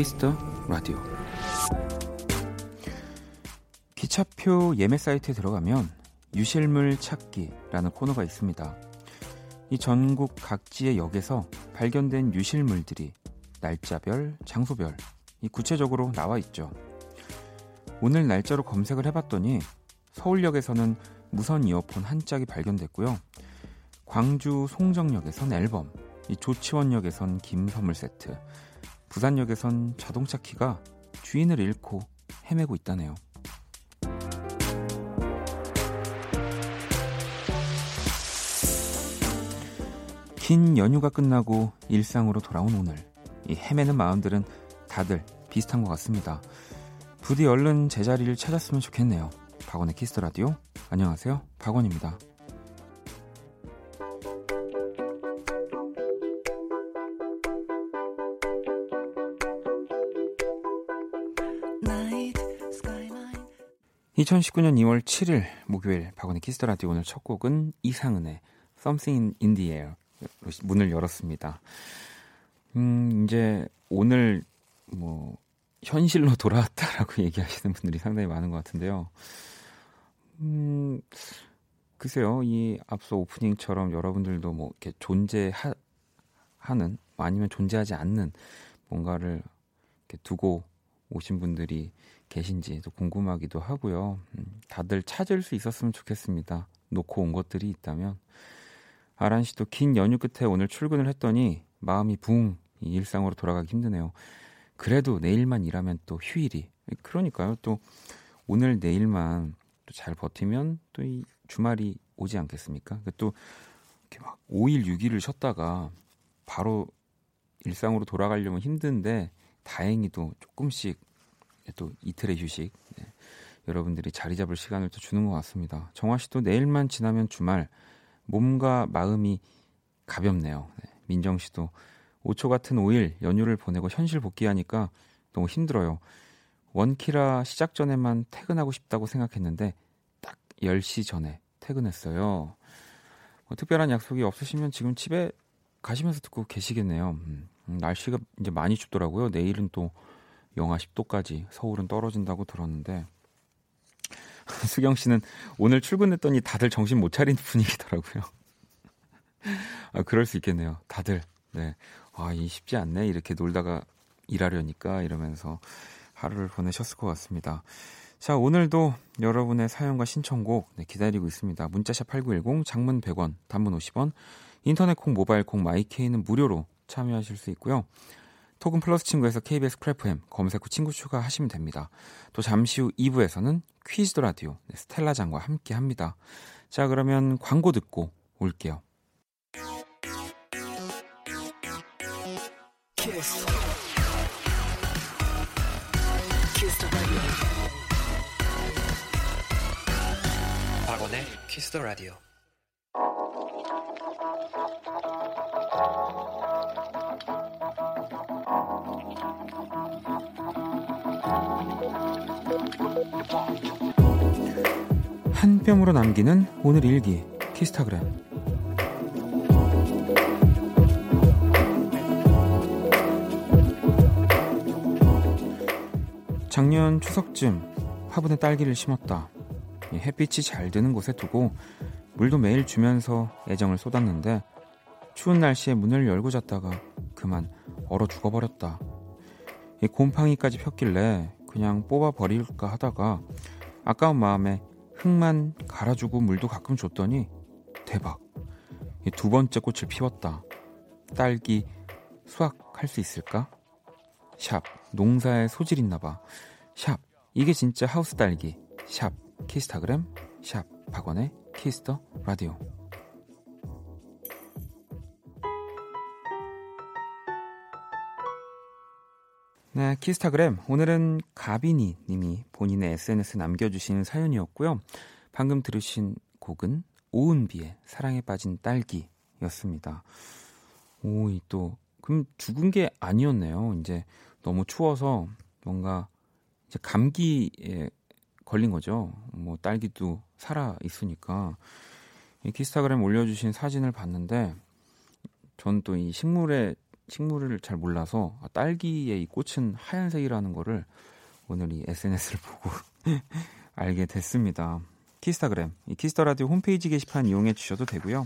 Kiss the Radio 기차표 예매 사이트에 들어가면 유실물 찾기라는 코너가 있습니다. 이 전국 각지의 역에서 발견된 유실물들이 날짜별, 장소별 이 구체적으로 나와 있죠. 오늘 날짜로 검색을 해봤더니 서울역에서는 무선 이어폰 한 짝이 발견됐고요. 광주 송정역에선 앨범, 이 조치원역에선 김 선물 세트, 부산역에선 자동차 키가 주인을 잃고 헤매고 있다네요. 긴 연휴가 끝나고 일상으로 돌아온 오늘 이 헤매는 마음들은 다들 비슷한 것 같습니다. 부디 얼른 제자리를 찾았으면 좋겠네요. 박원의 Kiss the Radio 안녕하세요. 박원입니다. 2019년 2월 7일 목요일 박원의 Kiss the Radio 오늘 첫 곡은 이상은의 Something in the Air 문을 열었습니다. 음, 이제 오늘 뭐 현실로 돌아왔다라고 얘기하시는 분들이 상당히 많은 것 같은데요. 음, 글쎄요, 이 앞서 오프닝처럼 여러분들도 뭐 이렇게 존재하는 뭐 아니면 존재하지 않는 뭔가를 이렇게 두고 오신 분들이 계신지 도 궁금하기도 하고요. 음, 다들 찾을 수 있었으면 좋겠습니다. 놓고 온 것들이 있다면. 아란 씨도 긴 연휴 끝에 오늘 출근을 했더니 마음이 붕 일상으로 돌아가기 힘드네요. 그래도 내일만 일하면 또 휴일이. 그러니까요. 또 오늘 내일만 또 잘 버티면 또 이 주말이 오지 않겠습니까? 그러니까 또 이렇게 막 5일, 6일을 쉬었다가 바로 일상으로 돌아가려면 힘든데 다행히도 조금씩 또 이틀의 휴식 네. 여러분들이 자리 잡을 시간을 또 주는 것 같습니다. 정화 씨도 내일만 지나면 주말 몸과 마음이 가볍네요. 네. 민정 씨도 5초 같은 5일 연휴를 보내고 현실 복귀하니까 너무 힘들어요. 원키라 시작 전에만 퇴근하고 싶다고 생각했는데 딱 10시 전에 퇴근했어요. 뭐 특별한 약속이 없으시면 지금 집에 가시면서 듣고 계시겠네요. 음, 음 날씨가 이제 많이 춥더라고요. 내일은 또 영하 10도까지 서울은 떨어진다고 들었는데 수경 씨는 오늘 출근했더니 다들 정신 못 차린 분위기더라고요. 아, 그럴 수 있겠네요. 다들 네. 아, 이 쉽지 않네. 이렇게 놀다가 일하려니까 이러면서 하루를 보내셨을 것 같습니다. 자, 오늘도 여러분의 사연과 신청곡 네, 기다리고 있습니다. 문자샵 8910, 장문 100원, 단문 50원, 인터넷 콩, 모바일 콩, my K는 무료로 참여하실 수 있고요. 톡은 플러스 친구에서 KBS Cool FM 검색 후 친구 추가하시면 됩니다. 또 잠시 후 2부에서는 Quiz the Radio 네, 스텔라장과 함께 합니다. 자, 그러면 광고 듣고 올게요. 키스. 키스 박원의 키스 더 라디오. 한 뼘으로 남기는 오늘 일기 키스타그램 작년 추석쯤 화분에 딸기를 심었다. 햇빛이 잘 드는 곳에 두고 물도 매일 주면서 애정을 쏟았는데 추운 날씨에 문을 열고 잤다가 그만 얼어 죽어버렸다. 곰팡이까지 폈길래 그냥 뽑아 버릴까 하다가 아까운 마음에 흙만 갈아주고 물도 가끔 줬더니 대박. 두 번째 꽃을 피웠다. 딸기 수확할 수 있을까? 샵 농사에 소질 있나 봐. 샵 이게 진짜 하우스 딸기. 샵 키스타그램 샵 박원의 Kiss the Radio. 네, 키스타그램. 오늘은 가비니 님이 본인의 SNS에 남겨주신 사연이었고요. 방금 들으신 곡은 오은비의 사랑에 빠진 딸기였습니다. 오, 이 또, 그럼 죽은 게 아니었네요. 이제 너무 추워서 뭔가 이제 감기에 걸린 거죠. 뭐 딸기도 살아 있으니까 이 키스타그램 올려주신 사진을 봤는데 전 또 이 식물의 식물을 잘 몰라서 아, 딸기의 이 꽃은 하얀색이라는 거를 오늘 이 SNS를 보고 알게 됐습니다. 키스타그램, 이 Kiss the Radio 홈페이지 게시판 이용해 주셔도 되고요.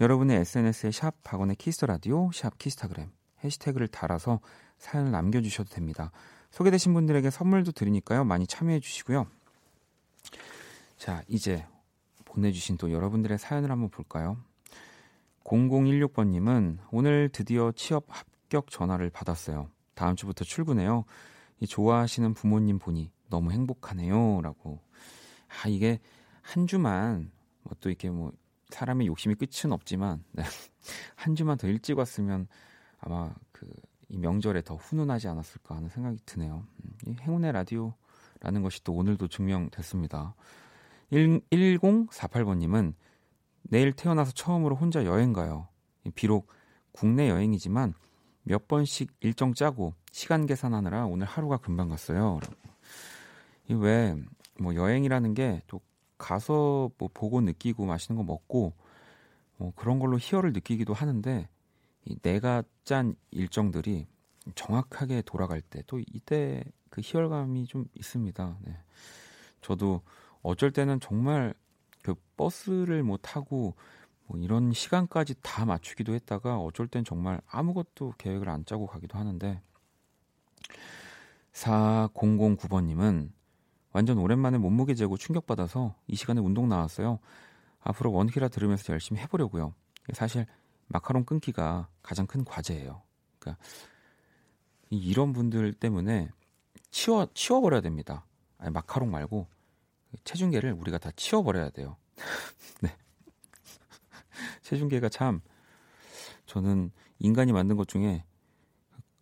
여러분의 SNS에 샵 박원의 Kiss the Radio, 샵 키스타그램 해시태그를 달아서 사연을 남겨 주셔도 됩니다. 소개되신 분들에게 선물도 드리니까요. 많이 참여해 주시고요. 자, 이제 보내주신 또 여러분들의 사연을 한번 볼까요? 0016번님은 오늘 드디어 취업 합격 전화를 받았어요. 다음 주부터 출근해요. 이 좋아하시는 부모님 보니 너무 행복하네요. 라고. 아, 이게 한 주만, 뭐 또 이렇게 뭐, 사람의 욕심이 끝은 없지만, 네. 한 주만 더 일찍 왔으면 아마 그, 이 명절에 더 훈훈하지 않았을까 하는 생각이 드네요. 음, 이 행운의 라디오라는 것이 또 오늘도 증명됐습니다. 1048번님은 내일 태어나서 처음으로 혼자 여행 가요. 비록 국내 여행이지만 몇 번씩 일정 짜고 시간 계산하느라 오늘 하루가 금방 갔어요. 이왜뭐 여행이라는 게 또 가서 뭐 보고 느끼고 맛있는 거 먹고 뭐 그런 걸로 희열을 느끼기도 하는데 이 내가 짠 일정들이 정확하게 돌아갈 때 또 이때 그 희열감이 좀 있습니다. 네. 저도 어쩔 때는 정말 그 버스를 못뭐 타고 뭐 이런 시간까지 다 맞추기도 했다가 어쩔 땐 정말 아무것도 계획을 안 짜고 가기도 하는데 4009번님은 완전 오랜만에 몸무게 재고 충격받아서 이 시간에 운동 나왔어요. 앞으로 원키라 들으면서 열심히 해보려고요. 사실 마카롱 끊기가 가장 큰 과제예요. 그러니까 이런 분들 때문에 치워 치워버려야 됩니다. 아니 마카롱 말고 체중계를 우리가 다 치워버려야 돼요. 네. 체중계가 참 저는 인간이 만든 것 중에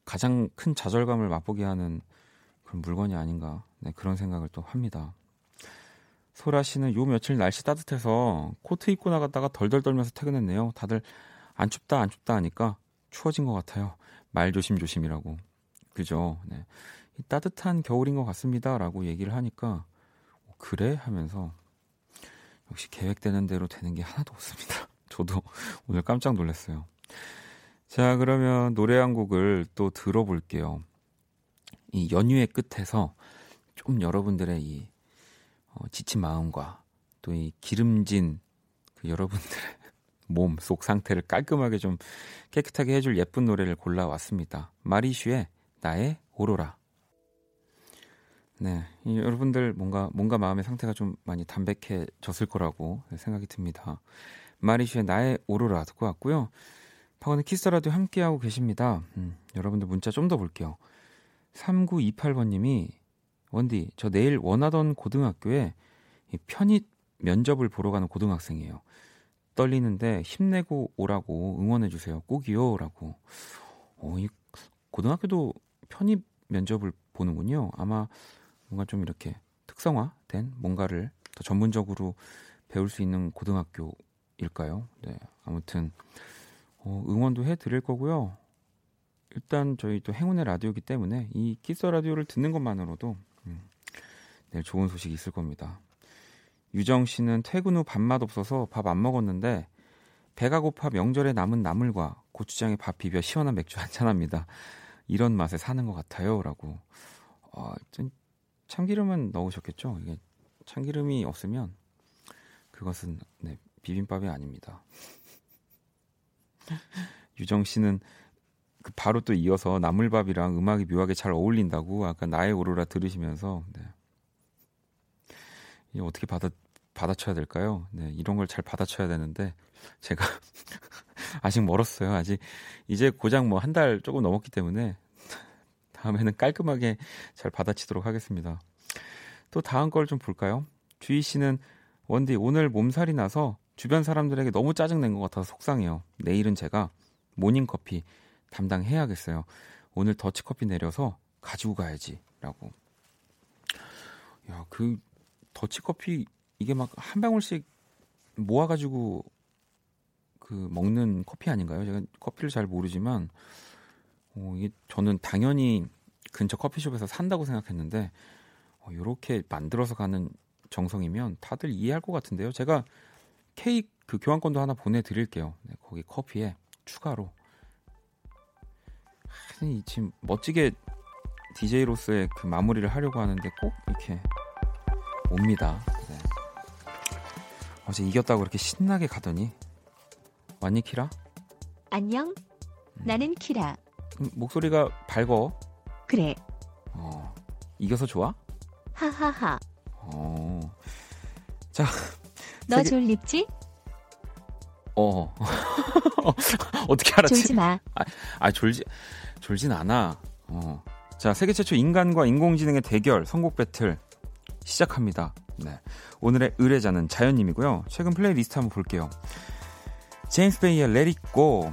가장 큰 좌절감을 맛보게 하는 그런 물건이 아닌가 네, 그런 생각을 또 합니다. 소라 씨는 요 며칠 날씨 따뜻해서 코트 입고 나갔다가 덜덜 떨면서 퇴근했네요. 다들 안 춥다 안 춥다 하니까 추워진 것 같아요. 말 조심 조심이라고. 그죠? 네. 따뜻한 겨울인 것 같습니다라고 얘기를 하니까 그래? 하면서 역시 계획되는 대로 되는 게 하나도 없습니다. 저도 오늘 깜짝 놀랐어요. 자, 그러면 노래 한 곡을 또 들어볼게요. 이 연휴의 끝에서 좀 여러분들의 이 어, 지친 마음과 또 이 기름진 그 여러분들의 몸 속 상태를 깔끔하게 좀 깨끗하게 해줄 예쁜 노래를 골라왔습니다. 마리슈의 나의 오로라. 네, 이, 여러분들 뭔가 뭔가 마음의 상태가 좀 많이 담백해졌을 거라고 생각이 듭니다. 마리슈의 나의 오로라 듣고 왔고요. 박원의 키스라도 함께하고 계십니다. 음, 여러분들 문자 좀 더 볼게요. 3928번님이 원디 저 내일 원하던 고등학교에 편입 면접을 보러 가는 고등학생이에요. 떨리는데 힘내고 오라고 응원해 주세요. 꼭이요라고. 어, 이 고등학교도 편입 면접을 보는군요. 아마 뭔가 좀 이렇게 특성화된 뭔가를 더 전문적으로 배울 수 있는 고등학교일까요? 네. 아무튼 어, 응원도 해 드릴 거고요. 일단 저희 또 행운의 라디오기 때문에 이 키스 라디오를 듣는 것만으로도 음, 내일 좋은 소식이 있을 겁니다. 유정 씨는 퇴근 후 밥맛 없어서 밥 안 먹었는데 배가 고파 명절에 남은 나물과 고추장에 밥 비벼 시원한 맥주 한잔 합니다. 이런 맛에 사는 것 같아요 라고. 어, 참기름은 넣으셨겠죠? 이게 참기름이 없으면 그것은 네, 비빔밥이 아닙니다. 유정 씨는 그 바로 또 이어서 나물밥이랑 음악이 묘하게 잘 어울린다고 아까 나의 오로라 들으시면서 네. 이 어떻게 받아 받아쳐야 될까요? 네, 이런 걸 잘 받아쳐야 되는데 제가 아직 멀었어요. 아직 이제 고작 뭐 한 달 조금 넘었기 때문에 다음에는 깔끔하게 잘 받아치도록 하겠습니다. 또 다음 걸 좀 볼까요? 주희 씨는 원디 오늘 몸살이 나서 주변 사람들에게 너무 짜증낸 것 같아서 속상해요. 내일은 제가 모닝커피 담당해야겠어요. 오늘 더치커피 내려서 가지고 가야지 라고. 야, 그 더치커피 이게 막 한 방울씩 모아가지고 그 먹는 커피 아닌가요? 제가 커피를 잘 모르지만 어, 이게 저는 당연히 근처 커피숍에서 산다고 생각했는데 어, 이렇게 만들어서 가는 정성이면 다들 이해할 것 같은데요. 제가 케이크 그 교환권도 하나 보내드릴게요. 네, 거기 커피에 추가로. 아니, 지금 멋지게 DJ로서의 그 마무리를 하려고 하는데 꼭 이렇게 옵니다. 네. 어제 이겼다고 그렇게 신나게 가더니 왔니 키라? 안녕. 음. 나는 키라. 음, 목소리가 밝어. 그래. 어, 이겨서 좋아? 하하하. 어. 자. 너 세계... 졸립지? 어. 어떻게 알았지? 졸지 마. 아, 아, 졸지, 졸진 않아. 어. 자, 세계 최초 인간과 인공지능의 대결, 선곡 배틀 시작합니다. 네. 오늘의 의뢰자는 자연님이고요. 최근 플레이리스트 한번 볼게요. 제임스 베이의 Let It Go,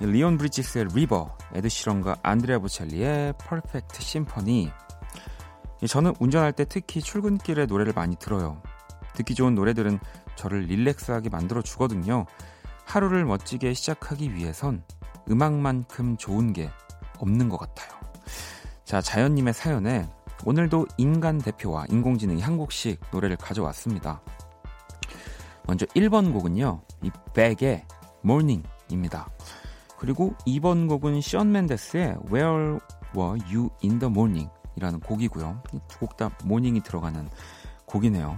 리온 브리지스의 River, 에드 시런과 안드레아 보첼리의 Perfect Symphony. 저는 운전할 때 특히 출근길에 노래를 많이 들어요. 듣기 좋은 노래들은 저를 relax하게 만들어 주거든요. 하루를 멋지게 시작하기 위해선 음악만큼 좋은 게 없는 것 같아요. 자, 자연님의 사연에 오늘도 인간 대표와 인공지능이 한 곡씩 노래를 가져왔습니다. 먼저 1번 곡은요, 이 백의 Morning입니다. 그리고 2번 곡은 션 맨데스의 Where Were You in the Morning 이라는 곡이고요. 두 곡 다 모닝이 들어가는 곡이네요.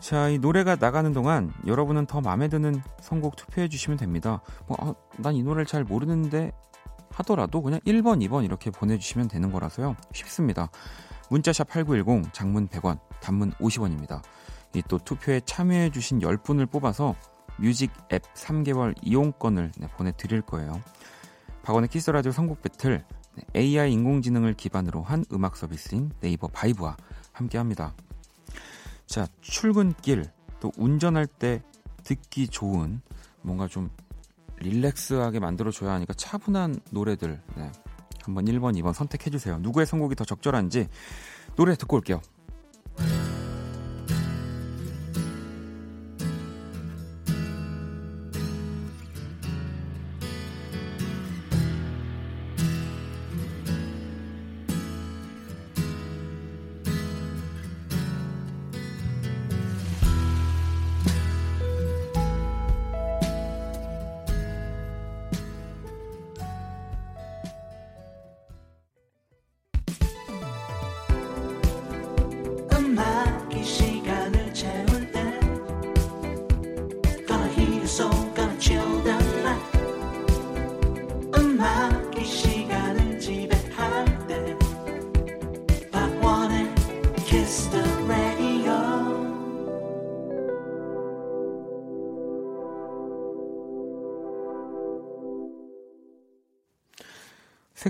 자, 이 노래가 나가는 동안 여러분은 더 마음에 드는 선곡 투표해 주시면 됩니다. 뭐, 아, 난 이 노래를 잘 모르는데 하더라도 그냥 1번, 2번 이렇게 보내주시면 되는 거라서요. 쉽습니다. 문자샵 8910, 장문 100원, 단문 50원입니다. 이 또 투표에 참여해 주신 10분을 뽑아서 music 앱 3개월 이용권을 네, 보내드릴 거예요. 박원의 Kiss the Radio 선곡 배틀 네, AI 인공지능을 기반으로 한 음악 서비스인 네이버 VIBE와 함께합니다. 자, 출근길 또 운전할 때 듣기 좋은 뭔가 좀 릴렉스하게 만들어줘야 하니까 차분한 노래들 네. 한번 1번, 2번 선택해주세요. 누구의 선곡이 더 적절한지 노래 듣고 올게요.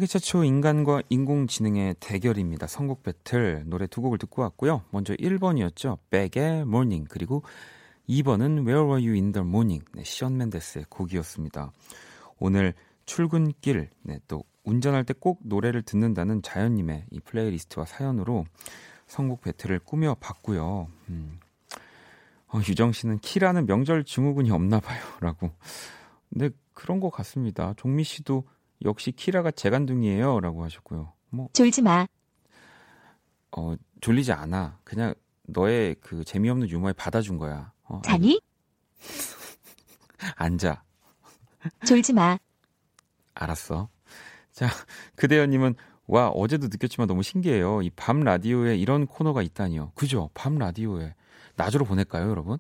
최초 인간과 인공지능의 대결입니다. 선곡 배틀 노래 두 곡을 듣고 왔고요. 먼저 1번이었죠. Beck의 Morning 그리고 2번은 Where Were You in the Morning 네, 션 멘데스의 곡이었습니다. 오늘 출근길 네, 또 운전할 때 꼭 노래를 듣는다는 자연님의 이 playlist와 사연으로 선곡 battle을 꾸며 봤고요. 음. 어, 유정 씨는 키라는 명절 증후군이 없나 봐요라고. 근데 그런 것 같습니다. 종미 씨도 역시 키라가 재간둥이에요 라고 하셨고요. 뭐 졸지 마. 어, 졸리지 않아. 그냥 너의 그 재미없는 유머에 받아준 거야. 어, 자니? 앉아. 졸지 마. 알았어. 자, 그대현님은 와 어제도 느꼈지만 너무 신기해요. 이 밤 라디오에 이런 코너가 있다니요. 그죠? 밤 라디오에 나주로 보낼까요, 여러분?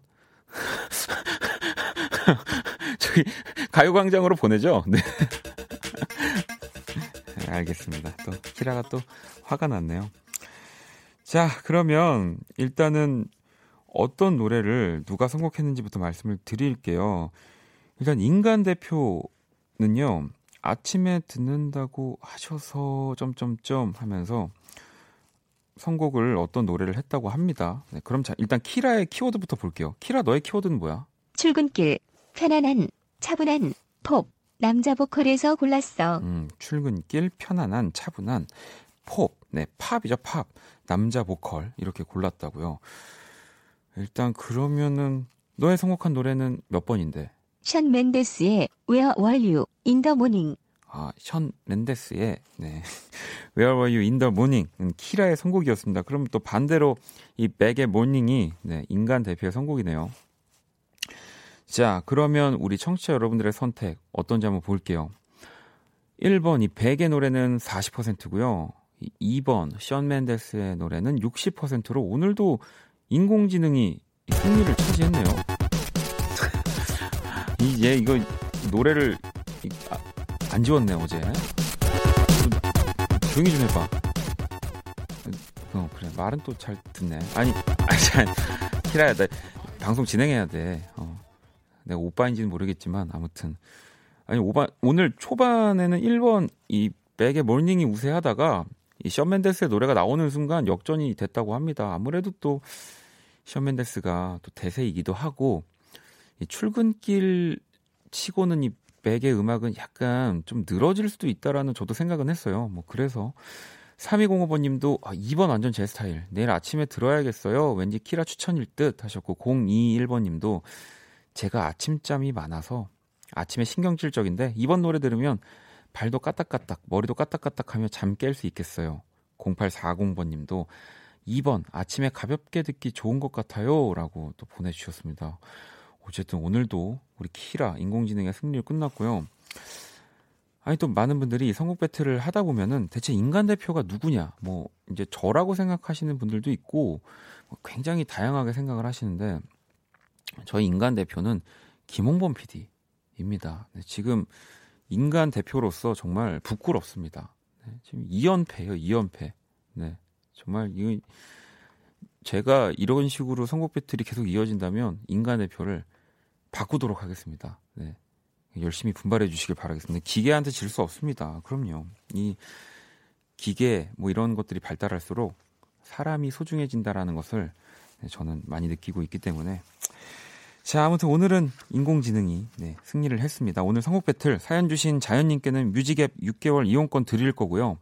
저기 가요광장으로 보내죠. 네. 네, 알겠습니다. 또 키라가 또 화가 났네요. 자, 그러면 일단은 어떤 노래를 누가 선곡했는지부터 말씀을 드릴게요. 일단 인간 대표는요. 아침에 듣는다고 하셔서 점점점 하면서 선곡을 어떤 노래를 했다고 합니다. 네, 그럼 자, 일단 키라의 키워드부터 볼게요. 키라 너의 키워드는 뭐야? 출근길, 편안한, 차분한, pop, 남자 보컬에서 골랐어. 음, 출근길 편안한 차분한 팝, 네 팝이죠 팝 남자 보컬 이렇게 골랐다고요. 일단 그러면은 너의 선곡한 노래는 몇 번인데? 션 맨데스의 Where Were You in the Morning. 아, 션 맨데스의 네. Where Were You in the Morning은 키라의 선곡이었습니다. 그럼 또 반대로 이 백의 모닝이 네, 인간 대표의 선곡이네요. 자, 그러면 우리 청취자 여러분들의 선택 어떤지 한번 볼게요. 1번 이 백의 노래는 40%고요. 2번 션 맨데스의 노래는 60%로 오늘도 인공지능이 승리를 차지했네요. 이얘 이거 노래를 아, 안 지웠네 어제. 조용히 좀 해봐. 어 그래 말은 또 잘 듣네. 아니 아잘 키라야 나 방송 진행해야 돼. 어. 내가 오빠인지는 모르겠지만 아무튼 아니 오바, 오늘 초반에는 1번 이 백의 모닝이 우세하다가 이 션 맨데스의 노래가 나오는 순간 역전이 됐다고 합니다. 아무래도 또 션 맨데스가 또 대세이기도 하고 이 출근길 치고는 이 백의 음악은 약간 좀 늘어질 수도 있다라는 저도 생각은 했어요. 뭐 그래서 3205번님도 아, 2번 완전 제 스타일. 내일 아침에 들어야겠어요. 왠지 키라 추천일 듯 하셨고 021번님도 제가 아침잠이 많아서 아침에 신경질적인데 이번 노래 들으면 발도 까딱까딱, 머리도 까딱까딱 하며 잠 깰 수 있겠어요. 0840번 님도 2번 아침에 가볍게 듣기 좋은 것 같아요라고 또 보내 주셨습니다. 어쨌든 오늘도 우리 키라 인공지능의 승리를 끝났고요. 아니 또 많은 분들이 선곡 배틀을 하다 보면은 대체 인간 대표가 누구냐 뭐 이제 저라고 생각하시는 분들도 있고 뭐 굉장히 다양하게 생각을 하시는데 저희 인간 대표는 김홍범 PD입니다. 네, 지금 인간 대표로서 정말 부끄럽습니다. 네, 지금 2연패예요, 2연패. 네. 정말 이 제가 이런 식으로 선곡 배틀이 계속 이어진다면 인간 대표를 바꾸도록 하겠습니다. 네. 열심히 분발해 주시길 바라겠습니다. 기계한테 질 수 없습니다. 그럼요. 이 기계 뭐 이런 것들이 발달할수록 사람이 소중해진다라는 것을 네, 저는 많이 느끼고 있기 때문에 자 아무튼 오늘은 인공지능이 네, 승리를 했습니다. 오늘 선곡 배틀 사연 주신 자연님께는 뮤직앱 6개월 이용권 드릴 거고요.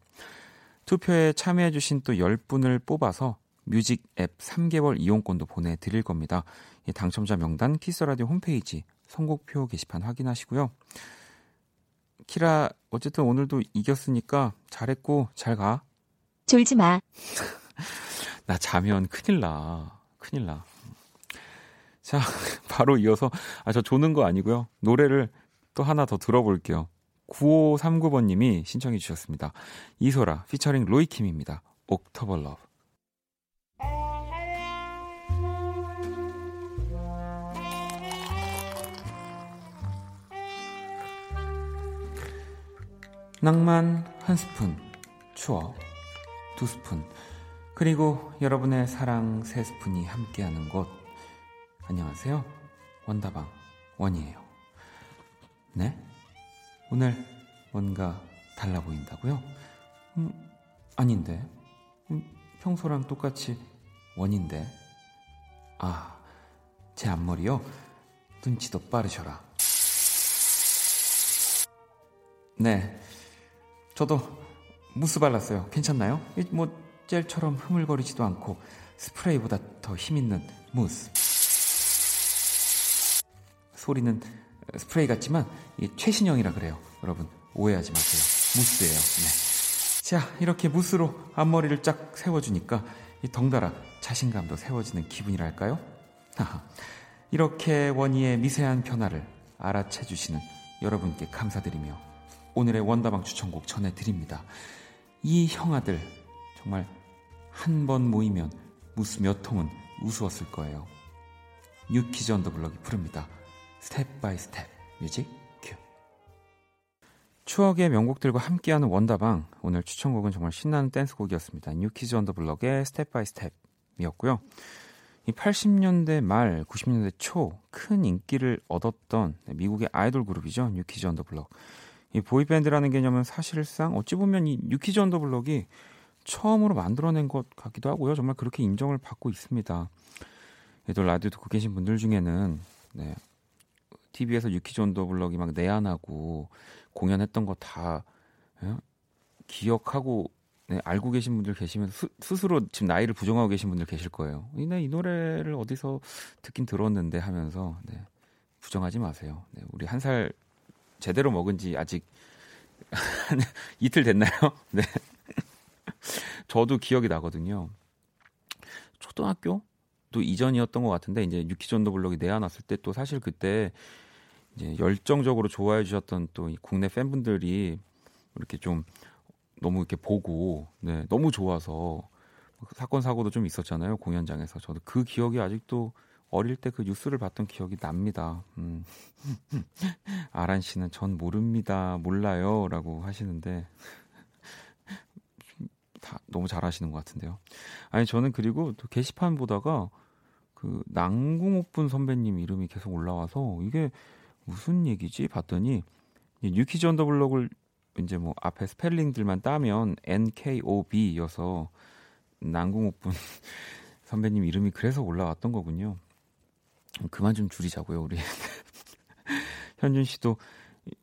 투표에 참여해 주신 또 10분을 뽑아서 music 앱 3개월 이용권도 보내드릴 겁니다. 당첨자 명단 Kiss the Radio 홈페이지 선곡표 게시판 확인하시고요. 키라 어쨌든 오늘도 이겼으니까 잘했고 잘 가. 졸지 마. 나 자면 큰일 나. 큰일 나. 자, 바로 이어서 아 저 조는 거 아니고요. 노래를 또 하나 더 들어볼게요. 9539번님이 신청해 주셨습니다. 이소라 피처링 로이킴입니다. October Love. 낭만 한 스푼, 추억 두 스푼, 그리고 여러분의 사랑 세 스푼이 함께하는 곳. 안녕하세요. 원다방 원이에요. 네? 오늘 뭔가 달라 보인다고요? 음, 아닌데. 음, 평소랑 똑같이 원인데. 아, 제 앞머리요? 눈치도 빠르셔라. 네. 저도 무스 발랐어요. 괜찮나요? 뭐 젤처럼 흐물거리지도 않고 스프레이보다 더 힘있는 무스. 소리는 스프레이 같지만 최신형이라 그래요. 여러분 오해하지 마세요. 무스예요. 네. 자 이렇게 무스로 앞머리를 쫙 세워주니까 이 덩달아 자신감도 세워지는 기분이랄까요? 이렇게 원희의 미세한 변화를 알아채 주시는 여러분께 감사드리며 오늘의 원다방 추천곡 전해드립니다. 이 형아들 정말 한 번 모이면 무스 몇 통은 우스웠을 거예요. New Kids on the Block이 부릅니다. Step by Step music 큐 추억의 명곡들과 함께하는 원다방 오늘 추천곡은 정말 신나는 댄스곡이었습니다. 뉴키즈 언더 블럭의 스텝 바이 스텝이었고요. 이 80년대 말 90년대 초 큰 인기를 얻었던 미국의 아이돌 그룹이죠. New Kids on the Block. 이 boy band라는 개념은 사실상 어찌 보면 이 New Kids on the Block이 처음으로 만들어낸 것 같기도 하고요. 정말 그렇게 인정을 받고 있습니다. 얘도 라디오 듣고 계신 분들 중에는 네, TV에서 on the Block이 막 내한하고 공연했던 거다 예? 기억하고 네, 알고 계신 분들 계시면 스, 스로 지금 나이를 부정하고 계신 분들 계실 거예요. 이, 네, 이 노래를 어디서 듣긴 들었는데 하면서 네, 부정하지 마세요. 네, 우리 한 살 제대로 먹은 지 아직 이틀 됐나요? 네. 저도 기억이 나거든요. 초등학교 또 이전이었던 것 같은데 이제 유키 존더 블록이 내어놨을 때 또 사실 그때 이제 열정적으로 좋아해 주셨던 또 국내 팬분들이 이렇게 좀 너무 이렇게 보고 네, 너무 좋아서 사건 사고도 좀 있었잖아요 공연장에서 저도 그 기억이 아직도 어릴 때 그 뉴스를 봤던 기억이 납니다. 음. 아란 씨는 전 모릅니다, 몰라요라고 하시는데 다 너무 잘하시는 것 같은데요. 아니 저는 그리고 또 게시판 보다가 그 남궁옥분 선배님 이름이 계속 올라와서 이게 무슨 얘기지 봤더니 뉴키즈 언더블럭을 이제 뭐 앞에 스펠링들만 따면 NKOB여서 남궁옥분 선배님 이름이 그래서 올라왔던 거군요. 그만 좀 줄이자고요, 우리. 현준 씨도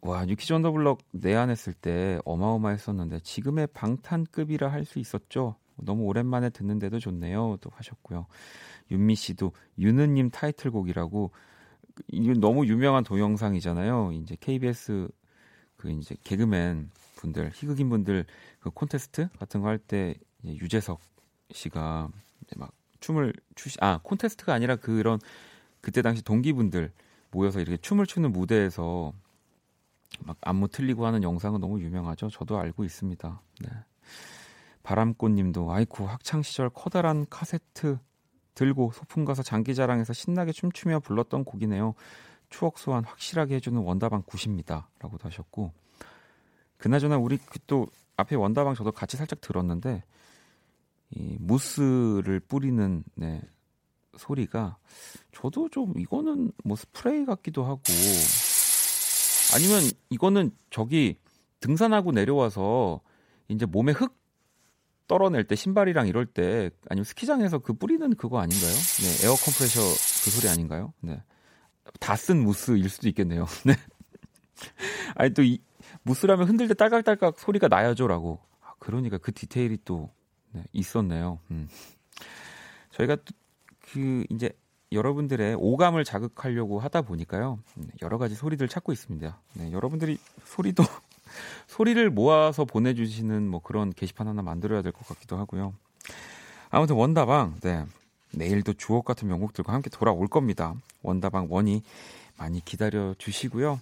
와 New Kids on the Block 내한했을 때 어마어마했었는데 지금의 방탄급이라 할 수 있었죠. 너무 오랜만에 듣는데도 좋네요. 또 하셨고요. 윤미 씨도 유느님 타이틀곡이라고 이건 너무 유명한 동영상이잖아요. 이제 KBS 그 이제 개그맨 분들 희극인 분들 그 콘테스트 같은 거 할 때 유재석 씨가 막 춤을 추시 아 콘테스트가 아니라 그런 그때 당시 동기분들 모여서 이렇게 춤을 추는 무대에서 막 안무 틀리고 하는 영상은 너무 유명하죠. 저도 알고 있습니다. 네. 바람꽃님도 아이쿠 학창 시절 커다란 카세트 들고 소풍 가서 장기자랑에서 신나게 춤추며 불렀던 곡이네요. 추억 소환 확실하게 해주는 원다방 good입니다.라고도 하셨고 그나저나 우리 그 또 앞에 원다방 저도 같이 살짝 들었는데 이 무스를 뿌리는 네, 소리가 저도 좀 이거는 뭐 스프레이 같기도 하고 아니면 이거는 저기 등산하고 내려와서 이제 몸에 흙 떨어낼 때 신발이랑 이럴 때 아니면 스키장에서 그 뿌리는 그거 아닌가요? 네, air compressor 그 소리 아닌가요? 네. 다 쓴 무스일 수도 있겠네요. 네. 아니 또 이 무스라면 흔들 때 딸깍딸깍 소리가 나야죠라고. 아, 그러니까 그 디테일이 또 네, 있었네요. 음. 저희가 그 이제 여러분들의 오감을 자극하려고 하다 보니까요. 음, 여러 가지 소리들 찾고 있습니다. 네, 여러분들이 소리도 소리를 모아서 보내주시는 뭐 그런 게시판 하나 만들어야 될 것 같기도 하고요. 아무튼 원다방, 네. 내일도 주옥 같은 명곡들과 함께 돌아올 겁니다. 원다방 원이 많이 기다려 주시고요.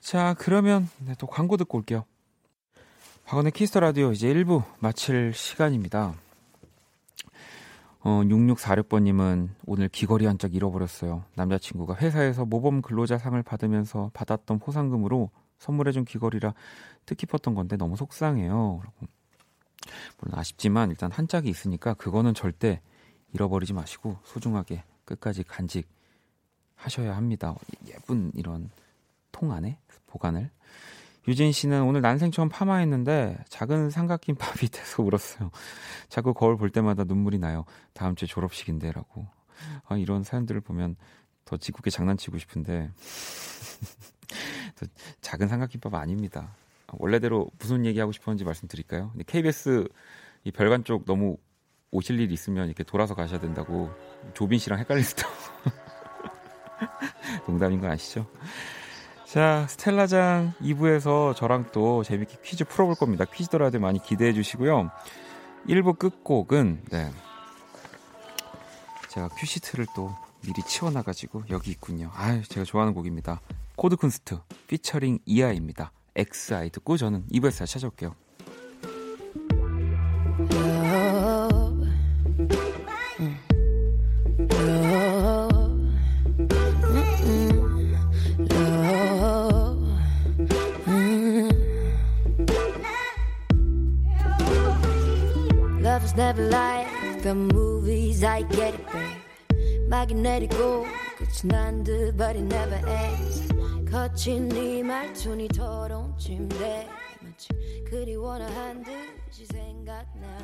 자, 그러면 네, 또 광고 듣고 올게요. 박원의 Kiss the Radio 이제 1부 마칠 시간입니다. 어, 6646번님은 오늘 귀걸이 한 짝 잃어버렸어요. 남자친구가 회사에서 모범 근로자 상을 받으면서 받았던 포상금으로 선물해준 귀걸이라 뜻깊었던 건데 너무 속상해요. 물론 아쉽지만 일단 한 짝이 있으니까 그거는 절대 잃어버리지 마시고 소중하게 끝까지 간직하셔야 합니다. 예쁜 이런 통 안에 보관을. 유진 씨는 오늘 난생 처음 파마했는데 작은 삼각김밥이 돼서 울었어요. 자꾸 거울 볼 때마다 눈물이 나요. 다음 주에 졸업식인데라고. 아, 이런 사연들을 보면 더 지국에 장난치고 싶은데 작은 삼각김밥 아닙니다. 원래대로 무슨 얘기하고 싶었는지 말씀드릴까요? KBS 이 별관 쪽 너무 오실 일 있으면 이렇게 돌아서 가셔야 된다고 조빈 씨랑 수도 농담인 거 아시죠? 자, 스텔라장 2부에서 저랑 또 재밌게 퀴즈 풀어볼 겁니다. 퀴즈더라도 많이 기대해 주시고요. 1부 끝곡은, 네. 제가 큐시트를 또 미리 치워놔가지고 여기 있군요. 아유, 제가 좋아하는 곡입니다. 코드쿤스트, 피처링 이하입니다. XI 듣고 저는 2부에서 찾아올게요. never like the movies I get it babe magnetic고 끝이 난듯 but it never ends 거친 네 말투니 더러운 침대. 마치 그리워나 한 듯이 생각나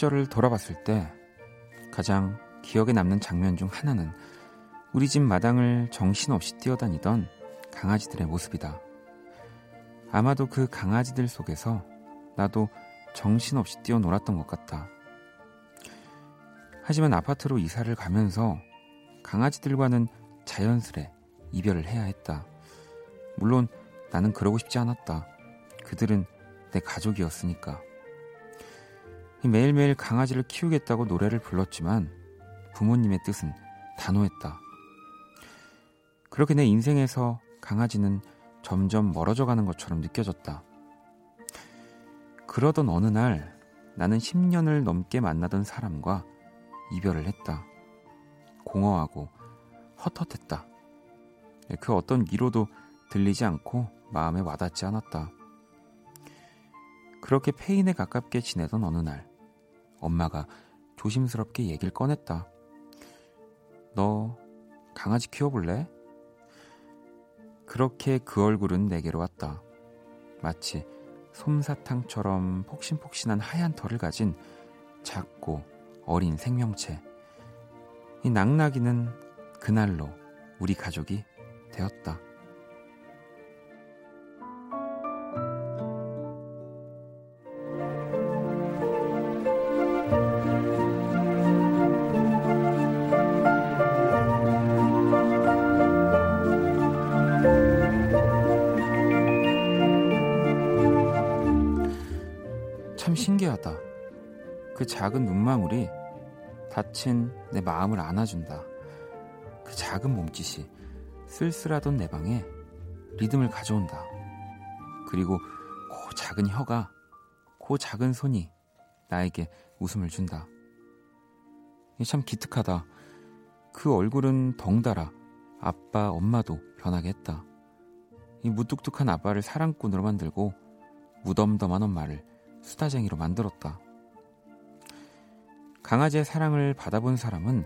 시절을 돌아봤을 때 가장 기억에 남는 장면 중 하나는 우리 집 마당을 정신없이 뛰어다니던 강아지들의 모습이다. 아마도 그 강아지들 속에서 나도 정신없이 뛰어놀았던 것 같다. 하지만 아파트로 이사를 가면서 강아지들과는 자연스레 이별을 해야 했다. 물론 나는 그러고 싶지 않았다. 그들은 내 가족이었으니까. 매일매일 강아지를 키우겠다고 노래를 불렀지만 부모님의 뜻은 단호했다. 그렇게 내 인생에서 강아지는 점점 멀어져 가는 것처럼 느껴졌다. 그러던 어느 날 나는 10년을 넘게 만나던 사람과 이별을 했다. 공허하고 헛헛했다. 그 어떤 위로도 들리지 않고 마음에 와닿지 않았다. 그렇게 페인에 가깝게 지내던 어느 날 엄마가 조심스럽게 얘기를 꺼냈다. 너 강아지 키워볼래? 그렇게 그 얼굴은 내게로 왔다. 마치 솜사탕처럼 폭신폭신한 하얀 털을 가진 작고 어린 생명체. 이 낙나기는 그날로 우리 가족이 되었다. 작은 눈망울이 다친 내 마음을 안아준다. 그 작은 몸짓이 쓸쓸하던 내 방에 리듬을 가져온다. 그리고 그 작은 혀가, 그 작은 손이 나에게 웃음을 준다. 참 기특하다. 그 얼굴은 덩달아 아빠, 엄마도 변하게 했다. 이 무뚝뚝한 아빠를 사랑꾼으로 만들고 무덤덤한 엄마를 수다쟁이로 만들었다. 강아지의 사랑을 받아본 사람은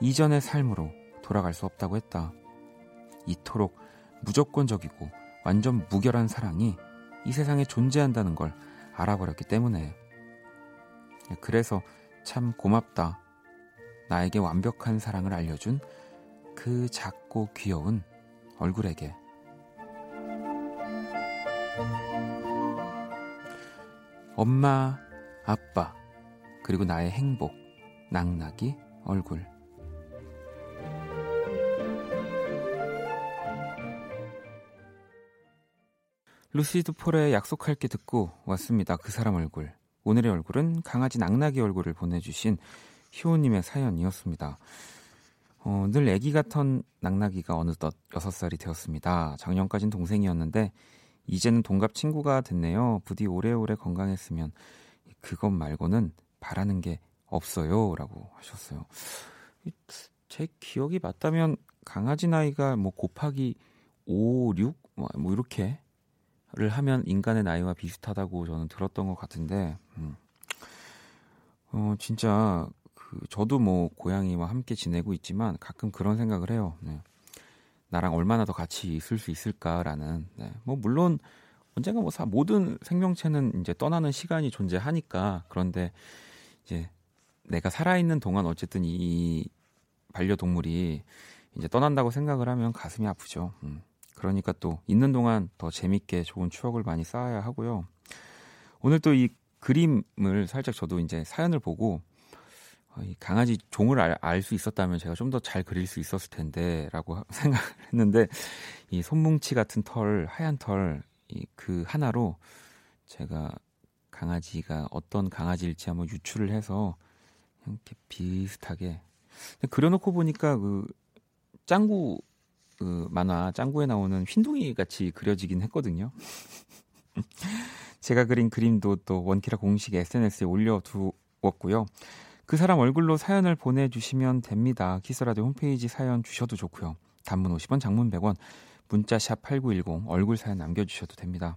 이전의 삶으로 돌아갈 수 없다고 했다. 이토록 무조건적이고 완전 무결한 사랑이 이 세상에 존재한다는 걸 알아버렸기 때문에. 그래서 참 고맙다. 나에게 완벽한 사랑을 알려준 그 작고 귀여운 얼굴에게. 엄마, 아빠, 그리고 나의 행복, 낙낙이 얼굴. 루시드 폴의 약속할 게 듣고 왔습니다. 그 사람 얼굴. 오늘의 얼굴은 강아지 낙낙이 얼굴을 보내주신 희호님의 사연이었습니다. 어, 늘 애기 같던 낙낙이가 어느덧 6살이 되었습니다. 작년까진 동생이었는데 이제는 동갑 친구가 됐네요. 부디 오래오래 건강했으면 그것 말고는 바라는 게 없어요. 라고 하셨어요. 제 기억이 맞다면 강아지 나이가 뭐 곱하기 5, 6? 뭐 이렇게 를 하면 인간의 나이와 비슷하다고 저는 들었던 것 같은데, 음. 어, 진짜, 그, 저도 뭐 고양이와 함께 지내고 있지만 가끔 그런 생각을 해요. 네. 나랑 얼마나 더 같이 있을 수 있을까라는. 네. 뭐 물론 언젠가 뭐 사, 모든 생명체는 이제 떠나는 시간이 존재하니까 그런데 이제 내가 살아있는 동안 어쨌든 이 반려동물이 이제 떠난다고 생각을 하면 가슴이 아프죠. 음. 그러니까 또 있는 동안 더 재밌게 좋은 추억을 많이 쌓아야 하고요. 오늘 또 이 그림을 살짝 저도 이제 사연을 보고 어, 이 강아지 종을 알 수 있었다면 제가 좀 더 잘 그릴 수 있었을 텐데라고 생각을 했는데 이 손뭉치 같은 털 하얀 털 그 하나로 제가 강아지가 어떤 강아지일지 한번 유추를 해서 이렇게 비슷하게 그려놓고 보니까 그 짱구 그 만화 짱구에 나오는 흰둥이 같이 그려지긴 했거든요. 제가 그린 그림도 또 원키라 공식 SNS에 올려두었고요. 그 사람 얼굴로 사연을 보내주시면 됩니다. 키스라디오 홈페이지 사연 주셔도 좋고요. 단문 50원, 장문 100원, 문자 샵 8910 얼굴 사연 남겨주셔도 됩니다.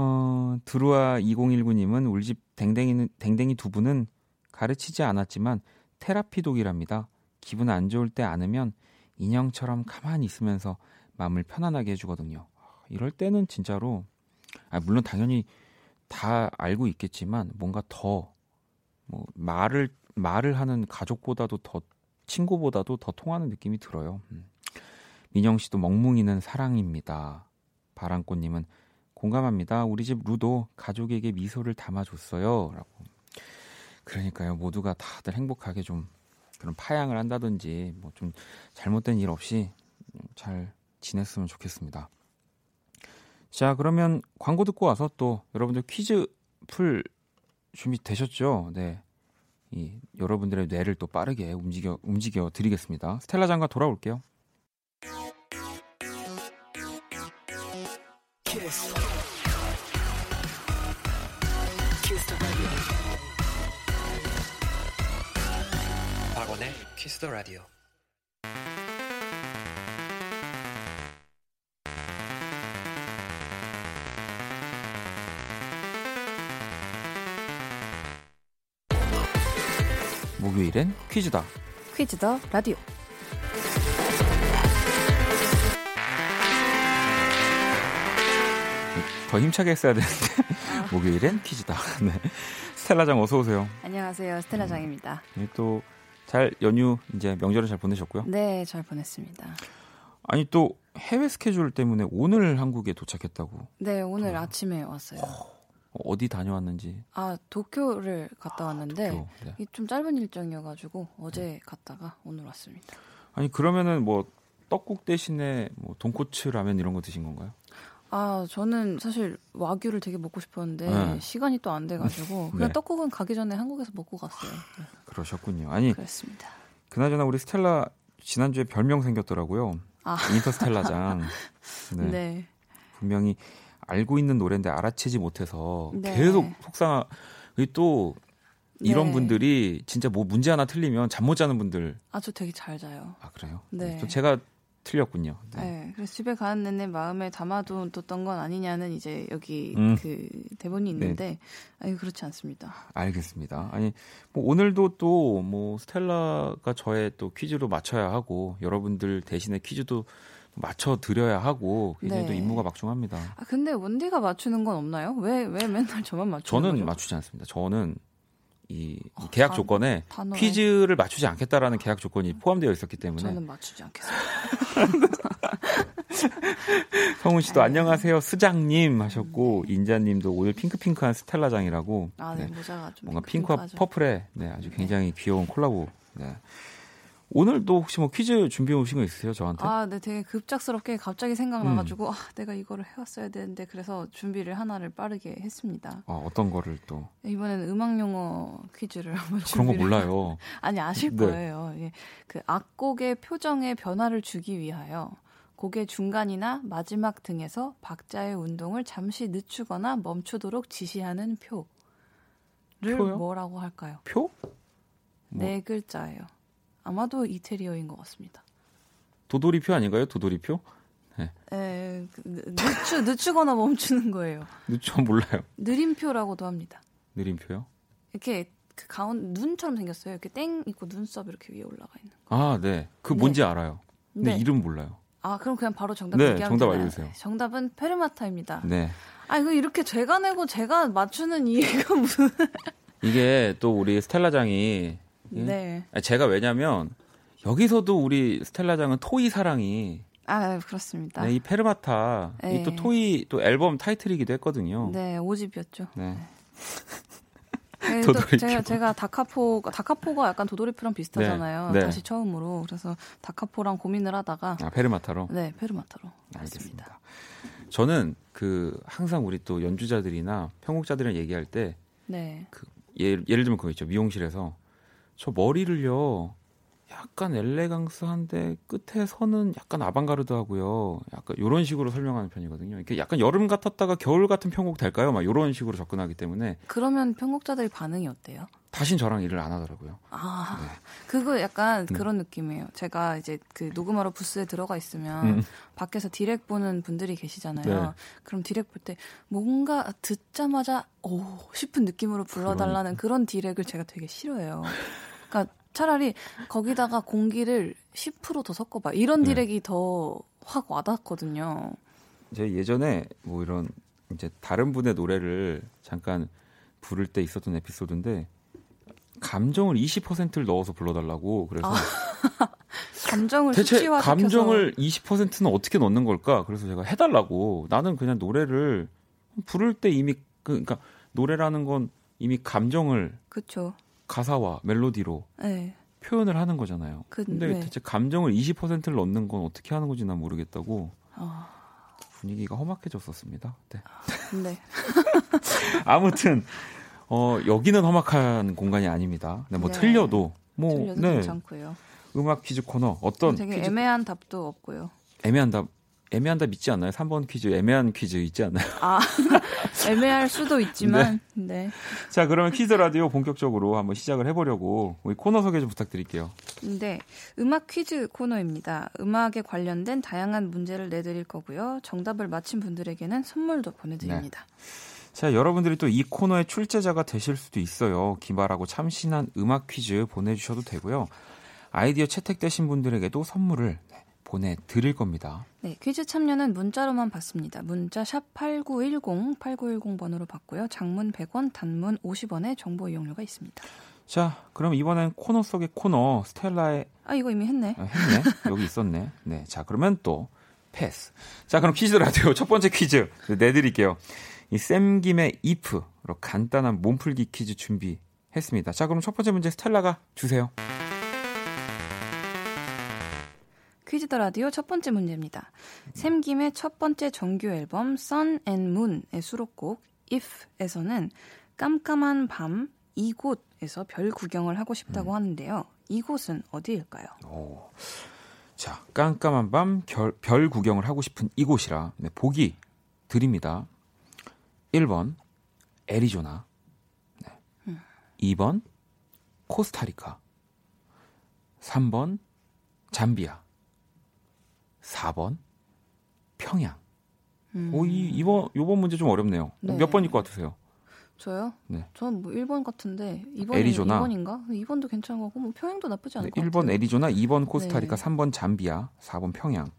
어, 드루아 2019님은 울집 댕댕이, 댕댕이 두 분은 가르치지 않았지만 테라피 독이랍니다. 기분 안 좋을 때 안으면 인형처럼 가만히 있으면서 마음을 편안하게 해주거든요. 이럴 때는 진짜로 아, 물론 당연히 다 알고 있겠지만 뭔가 더 뭐 말을 말을 하는 가족보다도 더 친구보다도 더 통하는 느낌이 들어요. 음. 민영 씨도 멍뭉이는 사랑입니다. 바람꽃님은 공감합니다. 우리 집 루도 가족에게 미소를 담아줬어요. 라고. 그러니까요. 모두가 다들 행복하게 좀 그런 파양을 한다든지 뭐 좀 잘못된 일 없이 잘 지냈으면 좋겠습니다. 자, 그러면 광고 듣고 와서 또 여러분들 퀴즈 풀 준비 되셨죠? 네. 이 여러분들의 뇌를 또 빠르게 움직여 움직여 드리겠습니다. 스텔라 장과 돌아올게요. 키스. 키스 박원의 키스 더 라디오. 목요일엔 퀴즈다. 퀴즈 더 라디오. 더 힘차게 했어야 되는데 아. 목요일엔 퀴즈다. 네. 스텔라장 어서 오세요. 안녕하세요. 스텔라장입니다. 네, 또잘 연휴 이제 명절을 잘 보내셨고요? 네, 잘 보냈습니다. 아니 또 해외 스케줄 때문에 오늘 한국에 도착했다고. 네, 오늘 어. 아침에 왔어요. 어 디 다녀왔는지. 아 도쿄를 갔다 왔는데 아, 도쿄. 네. 좀 짧은 일정이어가지고 어제 네. 갔다가 오늘 왔습니다. 아니 그러면은 뭐 떡국 대신에 뭐 돈코츠 라면 이런 거 드신 건가요? 아 저는 사실 와규를 되게 먹고 싶었는데 네. 시간이 또 안 돼가지고 그냥 네. 떡국은 가기 전에 한국에서 먹고 갔어요. 네. 그러셨군요. 아니 그렇습니다. 그나저나 우리 스텔라 지난주에 별명 생겼더라고요. 아. 인터스텔라장. 네. 네. 분명히 알고 있는 노래인데 알아채지 못해서 네. 계속 속상하. 또 이런 네. 분들이 진짜 뭐 문제 하나 틀리면 잠 못 자는 분들. 아, 저 되게 잘 자요. 아, 그래요? 네. 또 제가 틀렸군요. 네. 네. 그래서 집에 가는 내내 마음에 담아뒀던 건 아니냐는 이제 여기 음. 그 대본이 네. 있는데 네. 아니 그렇지 않습니다. 알겠습니다. 아니 뭐 오늘도 또 뭐 스텔라가 저의 또 퀴즈로 맞춰야 하고 여러분들 대신에 퀴즈도 맞춰 드려야 하고 굉장히 네. 또 임무가 막중합니다. 아 근데 원디가 맞추는 건 없나요? 왜 왜 맨날 저만 맞추는 저는 거죠? 맞추지 않습니다. 저는 이 어, 계약 단, 조건에 단어에. 퀴즈를 맞추지 않겠다라는 계약 조건이 포함되어 있었기 때문에 저는 맞추지 않겠습니다. 성훈 씨도 네. 안녕하세요 수장님 하셨고 네. 인자님도 오늘 핑크핑크한 스텔라장이라고 아, 네, 네. 모자가 좀 뭔가 핑크와 퍼플의 네, 아주 굉장히 귀여운 콜라보 네. 오늘도 혹시 뭐 퀴즈 준비해 오신 거 있으세요, 저한테? 아, 네, 되게 급작스럽게 갑자기 생각나가지고, 음. 아, 내가 이거를 해왔어야 되는데, 그래서 준비를 하나를 빠르게 했습니다. 아, 어떤 거를 또? 이번에는 음악 용어 퀴즈를 한번 그런 거 몰라요. 아니, 아실 네. 거예요. 예. 그 악곡의 표정에 변화를 주기 위하여 곡의 중간이나 마지막 등에서 박자의 운동을 잠시 늦추거나 멈추도록 지시하는 표를 표요? 뭐라고 할까요? 표? 뭐. 네 글자예요. 아마도 이태리어인 것 같습니다. 도돌이표 아닌가요? 도돌이표? 네. 에, 그, 늦추, 늦추거나 멈추는 거예요. 늦추 몰라요. 느림표라고도 합니다. 느림표요? 이렇게 그 가운 눈처럼 생겼어요. 이렇게 땡 있고 눈썹 이렇게 위에 올라가 있는 거. 아, 네. 그 네. 뭔지 알아요. 근데 네. 이름 몰라요. 아, 그럼 그냥 바로 정답 네, 정답 알려주세요. 정답은 페르마타입니다. 네. 아, 이거 이렇게 제가 내고 제가 맞추는 이유가 무슨. 이게 또 우리 스텔라장이 예? 네. 제가 왜냐면 여기서도 우리 스텔라장은 토이 사랑이 아 그렇습니다. 네, 이 페르마타 네. 이또 토이 또 앨범 타이틀이기도 했거든요. 네, 오집이었죠. 네. 네, 도돌이표. 제가 제가 다카포 다카포가 약간 도돌이표랑 비슷하잖아요. 네, 네. 다시 처음으로 그래서 다카포랑 고민을 하다가 아 페르마타로. 네, 페르마타로. 알겠습니다. 저는 그 항상 우리 또 연주자들이나 편곡자들이랑 얘기할 때 네. 그 예를, 예를 들면 그거 있죠. 미용실에서 저 머리를요 약간 엘레강스한데 끝에 선은 약간 아방가르드하고요. 약간 이런 식으로 설명하는 편이거든요. 이렇게 약간 여름 같았다가 겨울 같은 편곡 될까요? 막 이런 식으로 접근하기 때문에. 그러면 편곡자들 반응이 어때요? 다신 저랑 일을 안 하더라고요. 아, 네. 그거 약간 음. 그런 느낌이에요. 제가 이제 그 녹음하러 부스에 들어가 있으면 음. 밖에서 디렉 보는 분들이 계시잖아요. 네. 그럼 디렉 볼 때 뭔가 듣자마자 오 싶은 느낌으로 불러달라는 그런 디렉을 제가 되게 싫어해요. 그러니까 차라리 거기다가 공기를 10%더 섞어봐. 이런 네. 디렉이 더확 와닿거든요. 제 예전에 뭐 이런 이제 다른 분의 노래를 잠깐 부를 때 있었던 에피소드인데 감정을 20%를 넣어서 불러달라고 그래서 감정을 대체 감정을 20%는 어떻게 넣는 걸까? 그래서 제가 해달라고 나는 그냥 노래를 부를 때 이미 그, 그러니까 노래라는 건 이미 감정을 그렇죠. 가사와 멜로디로 네. 표현을 하는 거잖아요. 그, 근데 네. 대체 감정을 20%를 넣는 건 어떻게 하는 건지 난 모르겠다고 어, 분위기가 험악해졌었습니다. 네. 네. 아무튼 어, 여기는 험악한 공간이 아닙니다. 네, 뭐 네. 틀려도 뭐 틀려도 네, 괜찮고요. 음악 퀴즈 코너 어떤 되게 퀴즈 애매한 답도 없고요. 애매한 답 애매한 답 있지 않나요? 3번 퀴즈 애매한 퀴즈 있지 않나요? 아, 애매할 수도 있지만, 네. 자, 그러면 퀴즈 라디오 본격적으로 한번 시작을 해보려고 우리 코너 소개 좀 부탁드릴게요. 네. 음악 퀴즈 코너입니다. 음악에 관련된 다양한 문제를 내드릴 거고요. 정답을 맞힌 분들에게는 선물도 보내드립니다. 자, 여러분들이 또 이 코너의 출제자가 되실 수도 있어요. 기발하고 참신한 음악 퀴즈 보내주셔도 되고요. 아이디어 채택되신 분들에게도 선물을 네, 보내드릴 겁니다. 네, 퀴즈 참여는 문자로만 받습니다. 문자 샵 8910, 8910번으로 받고요. 장문 100원, 단문 50원의 정보 이용료가 있습니다. 자, 그럼 이번엔 코너 속의 코너 스텔라의 아, 이거 이미 했네. 아, 했네. 여기 있었네. 네. 자, 그러면 또 패스. 자, 그럼 퀴즈 라디오 첫 번째 퀴즈 내드릴게요. 이 샘김의 if로 간단한 몸풀기 퀴즈 준비했습니다. 자, 그럼 첫 번째 문제 스텔라가 주세요. 퀴즈 더 라디오 첫 번째 문제입니다. 샘김의 첫 번째 정규 앨범 Sun and Moon의 수록곡 If에서는 깜깜한 밤 이곳에서 별 구경을 하고 싶다고 하는데요. 이곳은 어디일까요? 오. 자, 깜깜한 밤별 구경을 하고 싶은 이곳이라 네, 보기 드립니다. 1번 애리조나. 네. 2번 코스타리카. 3번 잠비아. 4번 평양. 음, 오, 이 이번 요번 문제 좀 어렵네요. 네. 몇 번일 것 같으세요? 저요? 네. 저는 뭐 1번 같은데 2번이, 애리조나. 2번인가? 2번도 괜찮은 거고 뭐 평양도 나쁘지 않을 것 1번 같아요. 애리조나, 2번 코스타리카, 네. 3번 잠비아, 4번 평양.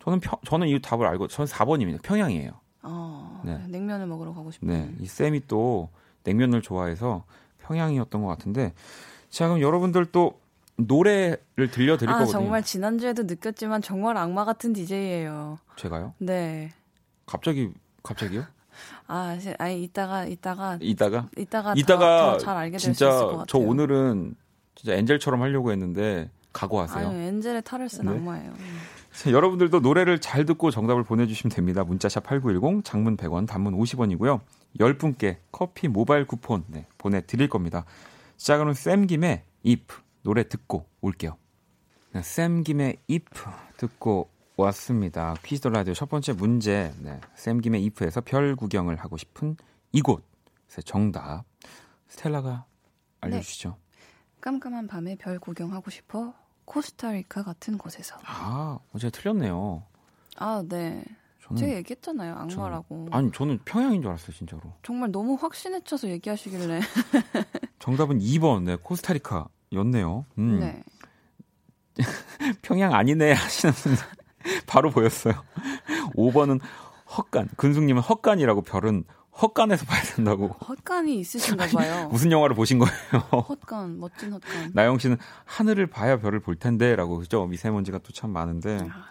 저는 평, 저는 이 답을 알고 저는 4번입니다. 평양이에요. 어, 네. 냉면을 먹으러 가고 싶은. 네, 이 쌤이 또 냉면을 좋아해서 평양이었던 것 같은데 자 그럼 여러분들 또 노래를 들려드릴 아, 거거든요. 정말 지난주에도 느꼈지만 정말 악마 같은 DJ예요. 제가요? 네. 갑자기 갑자기요? 아, 시- 아니 이따가 이따가 이따가 이따가 이따가 더잘 알게 될수 있을 것 진짜 같아요. 저 오늘은 진짜 엔젤처럼 하려고 했는데 각오하세요. 아유, 엔젤의 탈을 쓴 네. 악마예요. 음. 자, 여러분들도 노래를 잘 듣고 정답을 보내주시면 됩니다. 문자샵 8910, 장문 100원, 단문 50원이고요. 10분께 커피 모바일 쿠폰 네, 보내드릴 겁니다. 자, 그럼 쌤김의 if 노래 듣고 올게요. 네, 쌤 김의 if 듣고 왔습니다. 퀴즈 더 라디오 첫 번째 문제. 네, 쌤 김의 if에서 별 구경을 하고 싶은 이곳의 정답. 스텔라가 알려주시죠. 깜깜한 밤에 별 구경하고 싶어 코스타리카 같은 곳에서. 아, 어제 틀렸네요. 아, 네. 저는 제가 얘기했잖아요. 악마라고. 아니 저는 평양인 줄 알았어요 진짜로. 정말 너무 확신해쳐서 얘기하시길래. 정답은 2번 네 코스타리카 였네요. 음, 네. 평양 아니네 하시는 분 바로 보였어요. 5번은 헛간 근숙님은 헛간이라고 별은 헛간에서 봐야 된다고. 헛간이 있으신가 봐요. 무슨 영화를 보신 거예요? 헛간, 멋진 헛간. 나영 씨는 하늘을 봐야 별을 볼 텐데라고 그죠? 미세먼지가 또 참 많은데. 아.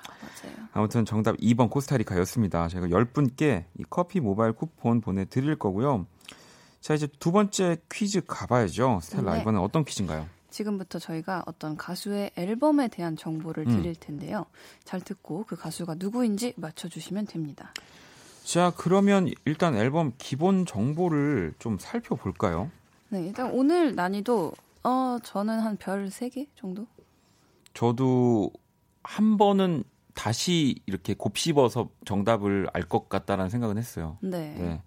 아무튼 정답 2번 코스타리카였습니다. 제가 10분께 이 커피 모바일 쿠폰 보내 드릴 거고요. 자, 이제 두 번째 퀴즈 가봐야죠. 스텔라, 네. 이번엔 어떤 퀴즈인가요? 지금부터 저희가 어떤 가수의 앨범에 대한 정보를 음. 드릴 텐데요. 잘 듣고 그 가수가 누구인지 맞춰주시면 됩니다. 자, 그러면 일단 앨범 기본 정보를 좀 살펴볼까요? 네, 일단 오늘 난이도 어 저는 한 별 3개 정도? 저도 한 번은 다시 이렇게 곱씹어서 정답을 알 것 같다라는 생각은 했어요. 네. 네.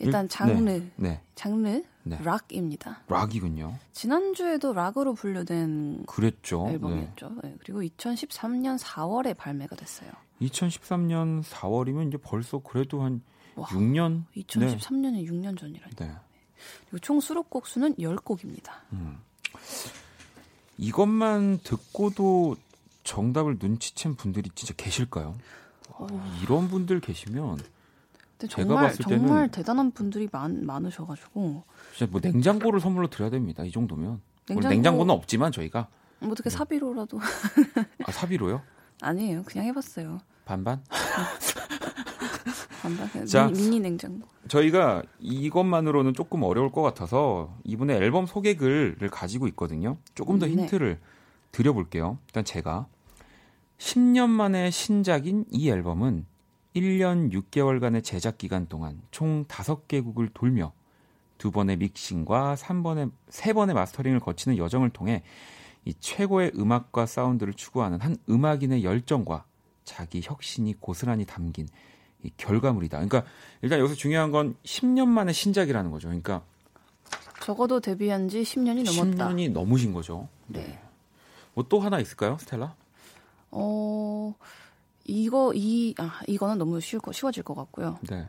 일단 일- 장르, 네. 장르 네. 락입니다. 락이군요. 지난주에도 락으로 분류된 그랬죠. 네. 앨범이었죠. 네, 그리고 2013년 4월에 발매가 됐어요. 2013년 4월이면 이제 벌써 그래도 한 와, 6년? 2013년에 6년 전이라니. 네. 그리고 총 수록곡 수는 10곡입니다. 음. 이것만 듣고도 정답을 눈치챈 분들이 진짜 계실까요? 와, 이런 분들 계시면 제가 정말 봤을 때는- 정말 대단한 분들이 많, 많으셔가지고 진짜 뭐 냉장고를 선물로 드려야 됩니다. 이 정도면. 물론 냉장고- 냉장고 는 없지만 저희가 뭐 어떻게 사비로라도 아, 사비로요? 아니에요. 그냥 해봤어요. 반반? 반반 그냥 자. 미니, 미니 냉장고. 저희가 이것만으로는 조금 어려울 것 같아서 이분의 앨범 소개글을 가지고 있거든요. 조금 더 네. 힌트를 드려볼게요. 일단 제가 10년 만에 신작인 이 앨범은 1년 6개월간의 제작 기간 동안 총 5개국을 돌며 두 번의 믹싱과 3번의, 3번의 마스터링을 거치는 여정을 통해 이 최고의 음악과 사운드를 추구하는 한 음악인의 열정과 자기 혁신이 고스란히 담긴 이 결과물이다. 그러니까 일단 여기서 중요한 건 10년 만에 신작이라는 거죠. 그러니까 적어도 데뷔한 지 10년이 넘었다. 10년이 넘으신 거죠. 네. 뭐 또 하나 있을까요, 스텔라? 어 이거 이 아, 이거는 너무 쉬울 거 쉬워질 것 같고요. 네.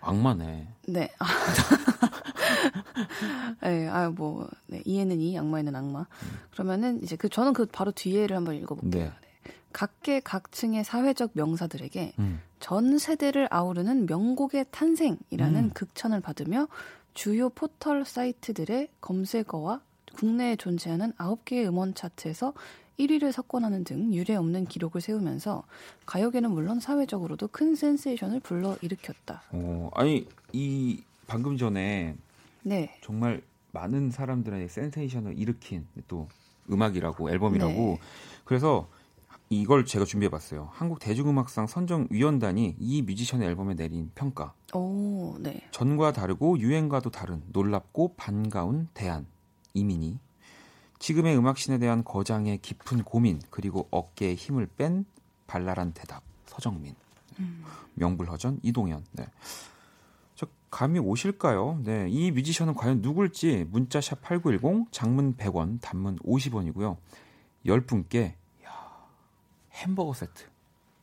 악마네. 네. 아. 네, 아, 뭐, 네, 이에는 이, 악마에는 악마. 그러면은 이제 그, 저는 그 바로 뒤에를 한번 읽어볼게요. 네. 네. 각계 각층의 사회적 명사들에게 음. 전 세대를 아우르는 명곡의 탄생이라는 음. 극찬을 받으며 주요 포털 사이트들의 검색어와 국내에 존재하는 9개의 음원 차트에서 1위를 석권하는 등 유례 없는 기록을 세우면서 가요계는 물론 사회적으로도 큰 센세이션을 불러 일으켰다. 어, 아니 이 방금 전에 네. 정말 많은 사람들의 센세이션을 일으킨 또 음악이라고 앨범이라고 네. 그래서 이걸 제가 준비해 봤어요. 한국 대중음악상 선정 위원단이 이 뮤지션의 앨범에 내린 평가. 오, 네. 전과 다르고 유행과도 다른 놀랍고 반가운 대안 이민희 지금의 음악신에 대한 거장의 깊은 고민 그리고 어깨에 힘을 뺀 발랄한 대답 서정민 명불허전 이동현 네. 저 감이 오실까요? 네, 이 뮤지션은 과연 누굴지 문자샵 8910 장문 100원 단문 50원이고요 10분께 햄버거 세트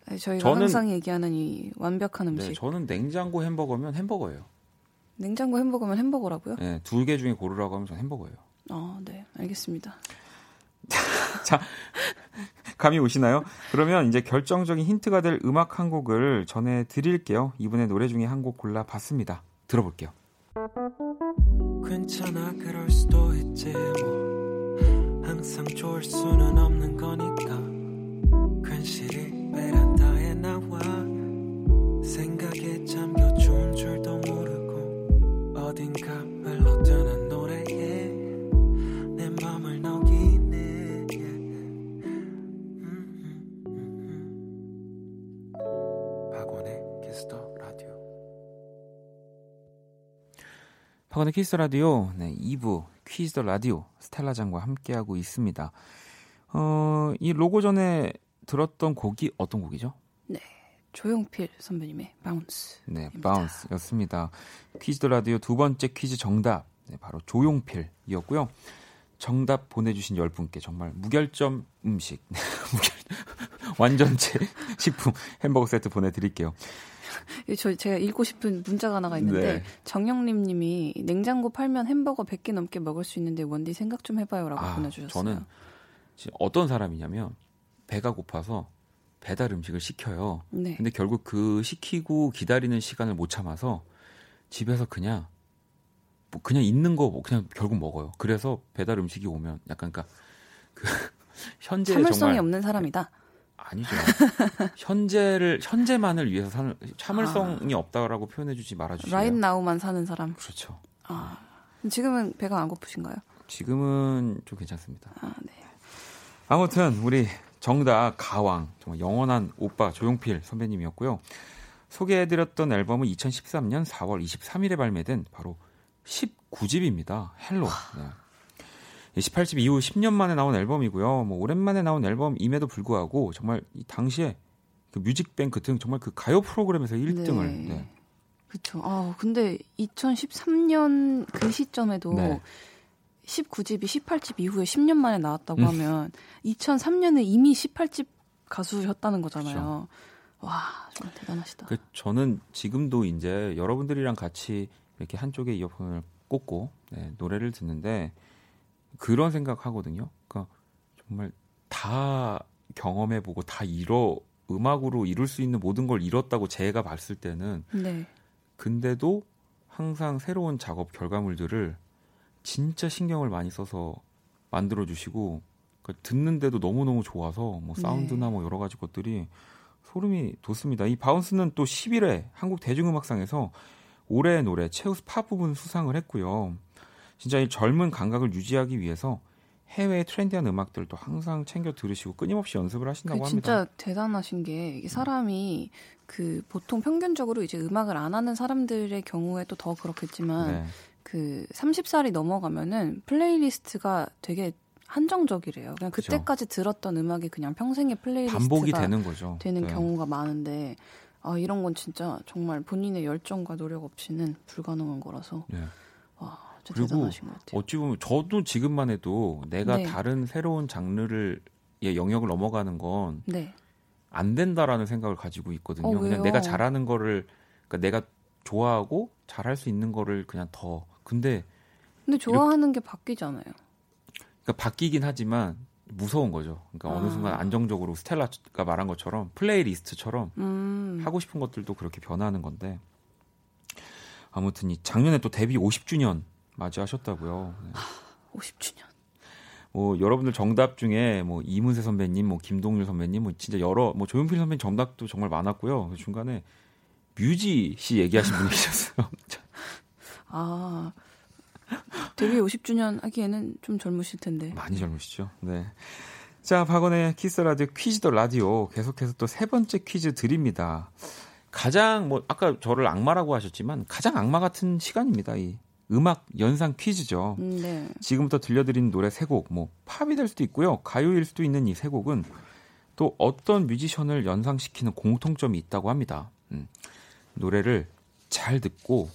네, 저희가 저는- 항상 얘기하는 이 완벽한 음식. 네, 저는 냉장고 햄버거면 햄버거예요 냉장고 햄버거면 햄버거라고요? 네, 두 개 중에 고르라고 하면 전 햄버거예요 아, 네. 알겠습니다. 감이 오시나요? 그러면 이제 결정적인 힌트가 될 음악 한 곡을 전해 드릴게요. 이분의 노래 중에 한 곡 골라 봤습니다. 들어볼게요. 괜찮아 그럴 수도 있지 뭐 항상 좋을 수는 없는 거니까 괜시리 베란다에 나와 생각에 잠겨 좋은 줄도 모르고 어딘가 박원의 키스 라디오 네, 2부 퀴즈 더 라디오 스텔라장과 함께하고 있습니다. 어, 이 로고 전에 들었던 곡이 어떤 곡이죠? 조용필 선배님의 Bounce. 네. Bounce였습니다. 퀴즈 더 라디오 두 번째 퀴즈 정답 네, 바로 조용필이었고요. 정답 보내주신 10분께 정말 무결점 음식 무결, 완전체 식품 햄버거 세트 보내드릴게요. 예, 저 제가 읽고 싶은 문자가 하나가 있는데 네. 정영림 님이 냉장고 팔면 햄버거 100개 넘게 먹을 수 있는데 원디 생각 좀 해봐요라고 아, 보내주셨어요. 저는 어떤 사람이냐면 배가 고파서 배달 음식을 시켜요. 네. 근데 결국 그 시키고 기다리는 시간을 못 참아서 집에서 그냥 뭐 그냥 있는 거 그냥 결국 먹어요. 그래서 배달 음식이 오면 약간 그러니까 그 현재 참을성이 정말 없는 사람이다. 아니죠. 현재를 현재만을 위해서 사는 참을성이 없다라고 표현해주지 말아주세요. 라인 Now만 사는 사람. 그렇죠. 아, 지금은 배가 안 고프신가요? 지금은 좀 괜찮습니다. 아, 네. 아무튼 우리 정답 가왕 정말 영원한 오빠 조용필 선배님이었고요. 소개해드렸던 앨범은 2013년 4월 23일에 발매된 바로 19집입니다. Hello. 네. 18집 이후 10년 만에 나온 앨범이고요. 뭐 오랜만에 나온 앨범임에도 불구하고 정말 이 당시에 그 뮤직뱅크 등 정말 그 가요 프로그램에서 1등을 네. 네. 그렇죠. 아, 근데 2013년 그 시점에도 네. 19집이 18집 이후에 10년 만에 나왔다고 음. 하면 2003년에 이미 18집 가수셨다는 거잖아요. 그렇죠. 와, 정말 대단하시다. 그 저는 지금도 이제 여러분들이랑 같이 이렇게 한쪽에 이어폰을 꽂고 네, 노래를 듣는데 그런 생각하거든요. 그러니까 정말 다 경험해보고 다 이뤄 음악으로 이룰 수 있는 모든 걸 이뤘다고 제가 봤을 때는 네. 근데도 항상 새로운 작업 결과물들을 진짜 신경을 많이 써서 만들어 주시고 그러니까 듣는데도 너무 너무 좋아서 뭐 사운드나 뭐 여러 가지 것들이 소름이 돋습니다. 이 바운스는 또 11회 한국 대중음악상에서 올해의 노래 최우수 팝 부분 수상을 했고요. 진짜 이 젊은 감각을 유지하기 위해서 해외의 트렌디한 음악들도 항상 챙겨 들으시고 끊임없이 연습을 하신다고 그 합니다. 진짜 대단하신 게 사람이 그 보통 평균적으로 이제 음악을 안 하는 사람들의 경우에도 더 그렇겠지만 네. 그 30살이 넘어가면은 playlist가 되게 한정적이래요. 그냥. 그때까지 들었던 음악이 그냥 평생의 playlist가 반복이 되는 거죠. 되는 네. 경우가 많은데 아 이런 건 진짜 정말 본인의 열정과 노력 없이는 불가능한 거라서 네. 그리고. 어찌 보면 저도 지금만 해도 내가 네. 다른 새로운 장르를 의 영역을 넘어가는 건안 네. 된다라는 생각을 가지고 있거든요. 어, 그냥? 내가 잘하는 거를 그러니까 내가 좋아하고 잘할 수 있는 거를 그냥 더 근데 근데 좋아하는 게 바뀌잖아요. 그러니까 바뀌긴 하지만 무서운 거죠. 그러니까 어느 아. 순간 안정적으로 스텔라가 말한 것처럼 플레이리스트처럼 음. 하고 싶은 것들도 그렇게 변하는 건데 아무튼 이 작년에 또 데뷔 50주년 맞이하셨다고요. 네. 50주년. 뭐 여러분들 정답 중에 뭐 이문세 선배님, 뭐 김동률 선배님, 뭐 진짜 여러 뭐 조용필 선배님 정답도 정말 많았고요. 그 중간에 뮤지 씨 얘기하신 분이 계셨어요. 아 데뷔 50주년 하기에는 좀 젊으실 텐데. 많이 젊으시죠? 네. 자, 박원의 키스 라디오 퀴즈 더 라디오 계속해서 또 세 번째 퀴즈 드립니다. 가장 뭐 아까 저를 악마라고 하셨지만 가장 악마 같은 시간입니다. 이 음악 연상 퀴즈죠. 음, 네. 지금부터 들려드린 노래 세 곡, 뭐 팝이 될 수도 있고요, 가요일 수도 있는 이 세 곡은 또 어떤 뮤지션을 연상시키는 공통점이 있다고 합니다. 음, 노래를 잘 듣고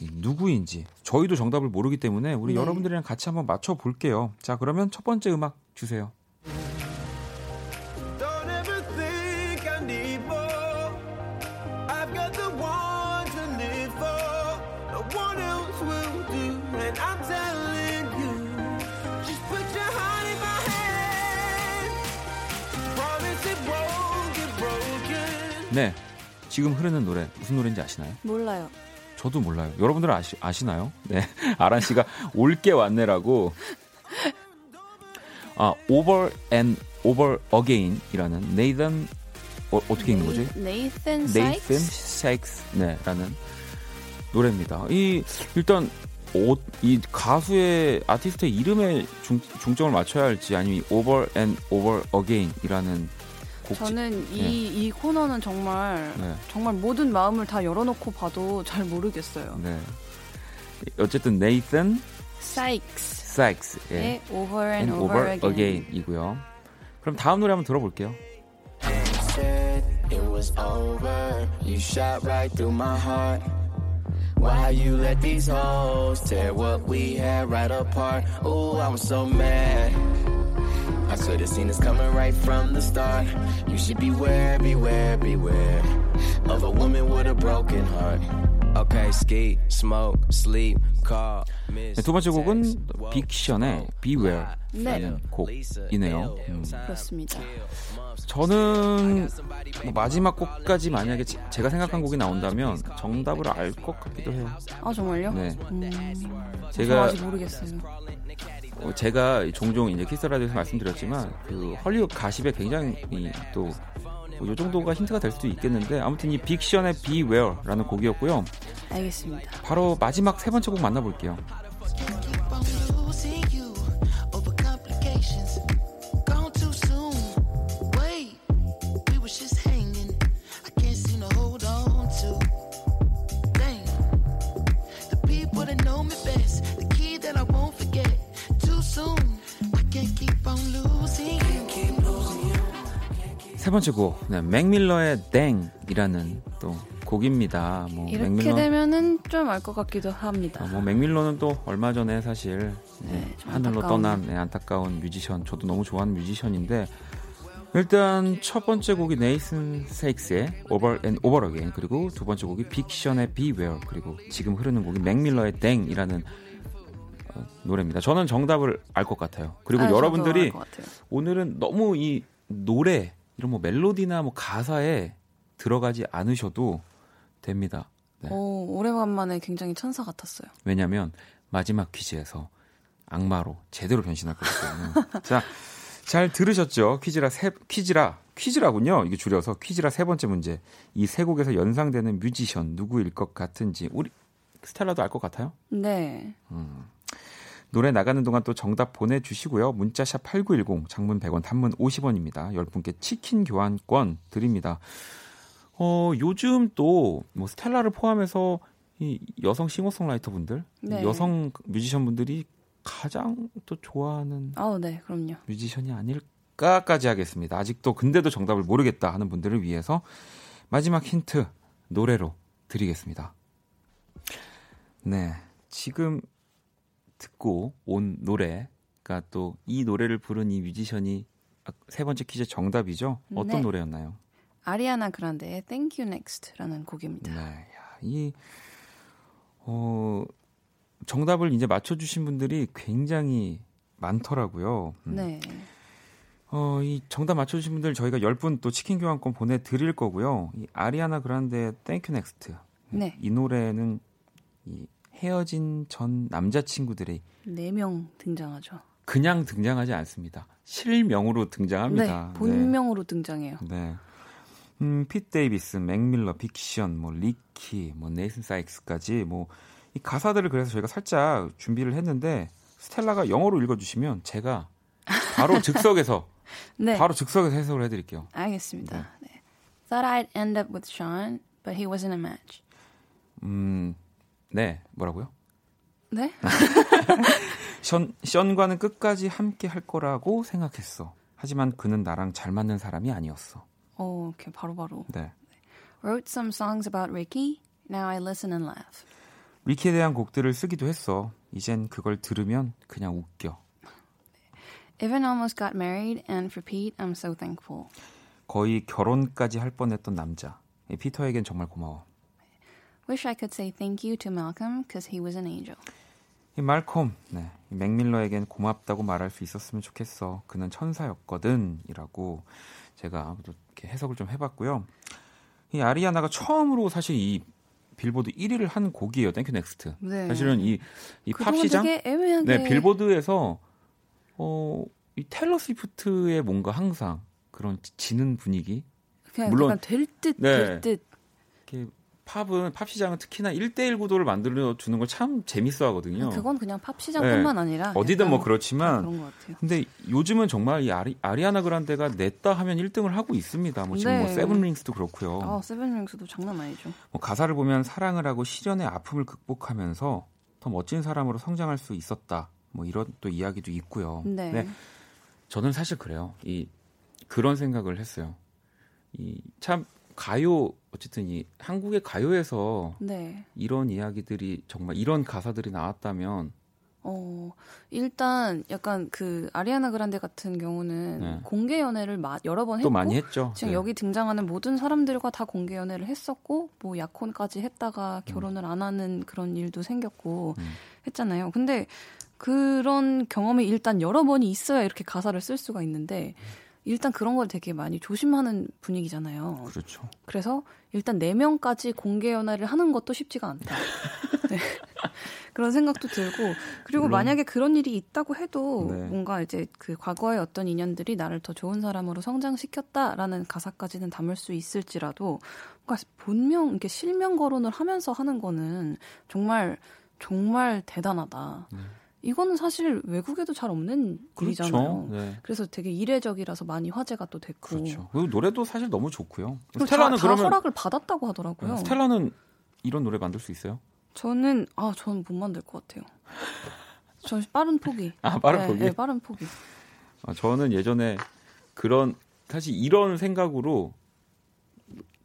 이 누구인지 저희도 정답을 모르기 때문에 우리 네. 여러분들이랑 같이 한번 맞춰 볼게요. 자, 그러면 첫 번째 음악 주세요. 네, 지금 흐르는 노래 무슨 노래인지 아시나요? 몰라요. 저도 몰라요. 여러분들은 아시, 아시나요? 네. 아란 씨가 올게 왔네라고. 아, over and over again이라는 네이던 어, 어떻게 읽는 거지? 네이슨 사이크스. 사이크스 네라는 노래입니다. 이 일단 어, 이 가수의 아티스트의 이름에 중, 중점을 맞춰야 할지 아니면 이 over and over again이라는 곡 저는 이, 네. 이 코너는 정말 네. 정말 모든 마음을 다 열어놓고 봐도 잘 모르겠어요. 네. 어쨌든 네이슨 사이크스. 사이크스의 의 Over and and, over Again. again이고요. 그럼 다음 노래 한번 들어볼게요. it was over. You shot right through my heart. Why you let these hoes tear what we had right apart? Ooh, I was so mad. I should have seen this coming right from the start. You should beware, beware, beware of a woman with a broken heart. Okay, ski, smoke, sleep, call, miss. 네, 두 번째 곡은 빅션의 Beware 네. 라는 곡이네요. 음. 그렇습니다. 저는 뭐 마지막 곡까지 만약에 제- 제가 생각한 곡이 나온다면 정답을 알 것 같기도 해요. 아 정말요? 네. 음, 저 제가 아직 모르겠어요. 어, 제가 종종 이제 키스 라디오에서 말씀드렸지만 그 헐리우드 가십에 굉장히 또 뭐요 정도가 힌트가 될 수도 있겠는데 아무튼 이 빅션의 Beware라는 곡이었고요. 알겠습니다. 바로 마지막 세 번째 곡 만나볼게요. 세 번째 곡, 네, 맥밀러의 Dang이라는 또 곡입니다. 뭐 이렇게 맥밀러, 되면은 좀 알 것 같기도 합니다. 아, 뭐 맥밀러는 또 얼마 전에 사실 네, 네, 좀 하늘로 안타까운. 떠난 네, 안타까운 뮤지션, 저도 너무 좋아하는 뮤지션인데 일단 첫 번째 곡이 네이슨 사이크스의 Over and Over Again 그리고 두 번째 곡이 빅션의 Beware 그리고 지금 흐르는 곡이 맥밀러의 Dang이라는 어, 노래입니다. 저는 정답을 알 것 같아요. 그리고 아, 여러분들이 같아요. 오늘은 너무 이 노래 이런 뭐 멜로디나 뭐 가사에 들어가지 않으셔도 됩니다. 네. 오, 오래간만에 굉장히 천사 같았어요. 왜냐하면 마지막 퀴즈에서 악마로 제대로 변신할 때문에. 자, 잘 들으셨죠? 퀴즈라 세 퀴즈라 퀴즈라군요. 이게 줄여서 퀴즈라 세 번째 문제. 이 세 곡에서 연상되는 뮤지션 누구일 것 같은지 우리 스텔라도 알 것 같아요? 네. 노래 나가는 동안 또 정답 보내주시고요. 문자샵 8910, 장문 100원, 단문 50원입니다. 10분께 치킨 교환권 드립니다. 어, 요즘 또, 뭐, 스텔라를 포함해서 이 여성 싱어송라이터 분들, 네. 여성 뮤지션 분들이 가장 또 좋아하는 아우, 네, 그럼요. 뮤지션이 아닐까까지 하겠습니다. 아직도 근데도 정답을 모르겠다 하는 분들을 위해서 마지막 힌트 노래로 드리겠습니다. 네. 지금 듣고 온 노래가 또 이 노래를 부른 이 뮤지션이 아, 세 번째 퀴즈 정답이죠? 어떤 네. 노래였나요? 아리아나 그란데의 Thank You Next라는 곡입니다. 네. 야, 이, 어, 정답을 이제 맞춰주신 분들이 굉장히 많더라고요. 음. 네. 어, 이 정답 맞춰주신 분들 저희가 10분 또 치킨 교환권 보내드릴 거고요. 이 아리아나 그란데의 Thank You Next. 네. 이 노래는 이 헤어진 전 남자친구들이 네 명 등장하죠. 그냥 등장하지 않습니다. 실명으로 등장합니다. 네, 본명으로 등장해요. 네. 네. 음, 핏 데이비슨, 맥밀러, 빅션, 뭐 리키, 뭐 네이슨 사이크스까지 뭐 이 가사들을 그래서 저희가 살짝 준비를 했는데 스텔라가 영어로 읽어주시면 제가 바로 즉석에서 네, 바로 즉석에서 해석을 해드릴게요. 알겠습니다. 네. Thought I'd end up with Sean, but he wasn't a match. 음, 네, 뭐라고요? 네? 션, 션과는 끝까지 함께 할 거라고 생각했어. 하지만 그는 나랑 잘 맞는 사람이 아니었어. 어, 이렇게 바로바로. 네. Wrote some songs about Ricky. Now I listen and laugh. 리키에 대한 곡들을 쓰기도 했어. 이젠 그걸 들으면 그냥 웃겨. Even almost got married, and for Pete, I'm so thankful. 거의 결혼까지 할 뻔했던 남자. 이 피터에겐 정말 고마워. Wish I could say thank you to Malcolm, because he was an angel. 이 말콤, 네. 이 맥밀러에겐 고맙다고 말할 수 있었으면 좋겠어. 그는 천사였거든. 이라고 제가 또 이렇게 해석을 좀 해봤고요. 이 아리아나가 처음으로 사실 이 빌보드 1위를 한 곡이에요. Thank U, Next. 네. 사실은 이, 이 팝 시장? 되게 애매하게. 네, 빌보드에서 어, 이 테일러 스위프트의 뭔가 항상 그런 지는 분위기. 물론- 약간 될 듯, 네. 될 듯. 이렇게 팝은 팝 시장은 특히나 1대1 구도를 만들어 주는 걸 참 재밌어 하거든요. 그건 그냥 팝 시장뿐만 아니라 어디든 뭐다 그렇지만 그런 것 같아요. 근데 요즘은 정말 이 아리, 아리아나 그란데가 냈다 하면 1등을 하고 있습니다. 뭐 지금 네. 뭐 Seven Rings도 그렇고요. 아, Seven Rings도 장난 아니죠. 뭐 가사를 보면 사랑을 하고 실연의 아픔을 극복하면서 더 멋진 사람으로 성장할 수 있었다. 뭐 이런 또 이야기도 있고요. 네. 네, 저는 사실 그래요. 이 그런 생각을 했어요. 이참 가요 어쨌든 이 한국의 가요에서 네. 이런 이야기들이 정말 이런 가사들이 나왔다면 어, 일단 약간 그 아리아나 그란데 같은 경우는 네. 공개 연애를 마, 여러 번또 했고 많이 했죠. 지금 네. 여기 등장하는 모든 사람들과 다 공개 연애를 했었고 뭐 약혼까지 했다가 결혼을 안 하는 그런 일도 생겼고 음. 했잖아요. 근데 그런 경험이 일단 여러 번이 있어야 이렇게 가사를 쓸 수가 있는데 일단 그런 걸 되게 많이 조심하는 분위기잖아요. 그렇죠. 그래서 일단 네 명까지 공개 연애를 하는 것도 쉽지가 않다. 네. 그런 생각도 들고 그리고 물론- 만약에 그런 일이 있다고 해도 네. 뭔가 이제 그 과거의 어떤 인연들이 나를 더 좋은 사람으로 성장시켰다라는 가사까지는 담을 수 있을지라도 뭔가 본명 이렇게 실명 거론을 하면서 하는 거는 정말 정말 대단하다. 이거는 사실 외국에도 잘 없는 일이잖아요. 그렇죠. 네. 그래서 되게 이례적이라서 많이 화제가 또 됐고. 그렇죠. 그리고 노래도 사실 너무 좋고요. 스텔라는 다, 다 그러면 허락을 받았다고 하더라고요. 네, 스텔라는 이런 노래 만들 수 있어요? 저는 아 저는 못 만들 것 같아요. 전 빠른 포기. 아, 빠른 네, 포기? 네, 빠른 포기. 아, 저는 예전에 그런 사실 이런 생각으로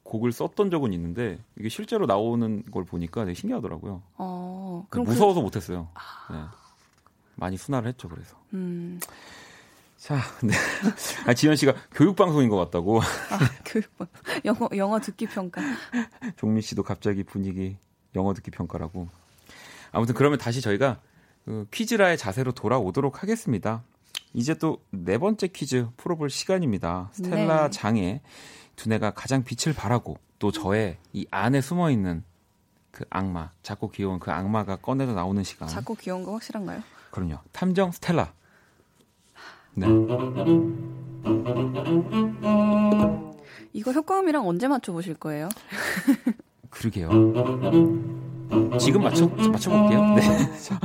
곡을 썼던 적은 있는데 이게 실제로 나오는 걸 보니까 되게 신기하더라고요. 어 그럼 무서워서 못했어요. 네. 많이 순화를 했죠. 그래서 그, 음, 자, 네. 아, 지현 씨가 교육 방송인 것 같다고. 교육번 영어 영어 듣기 평가. 종민 씨도 갑자기 분위기 영어 듣기 평가라고. 아무튼 그러면 다시 저희가 그 퀴즈라의 자세로 돌아오도록 하겠습니다. 이제 또 네 번째 퀴즈 풀어볼 시간입니다. 스텔라 네. 장의 두뇌가 가장 빛을 발하고 또 저의 이 안에 숨어 있는 그 악마, 작고 귀여운 그 악마가 꺼내서 나오는 시간. 작고 귀여운 거 확실한가요? 그럼요. 탐정 스텔라. 네. 이거 효과음이랑 언제 맞춰보실 거예요? 그러게요. 지금 맞춰 맞춰볼게요. 네. 자,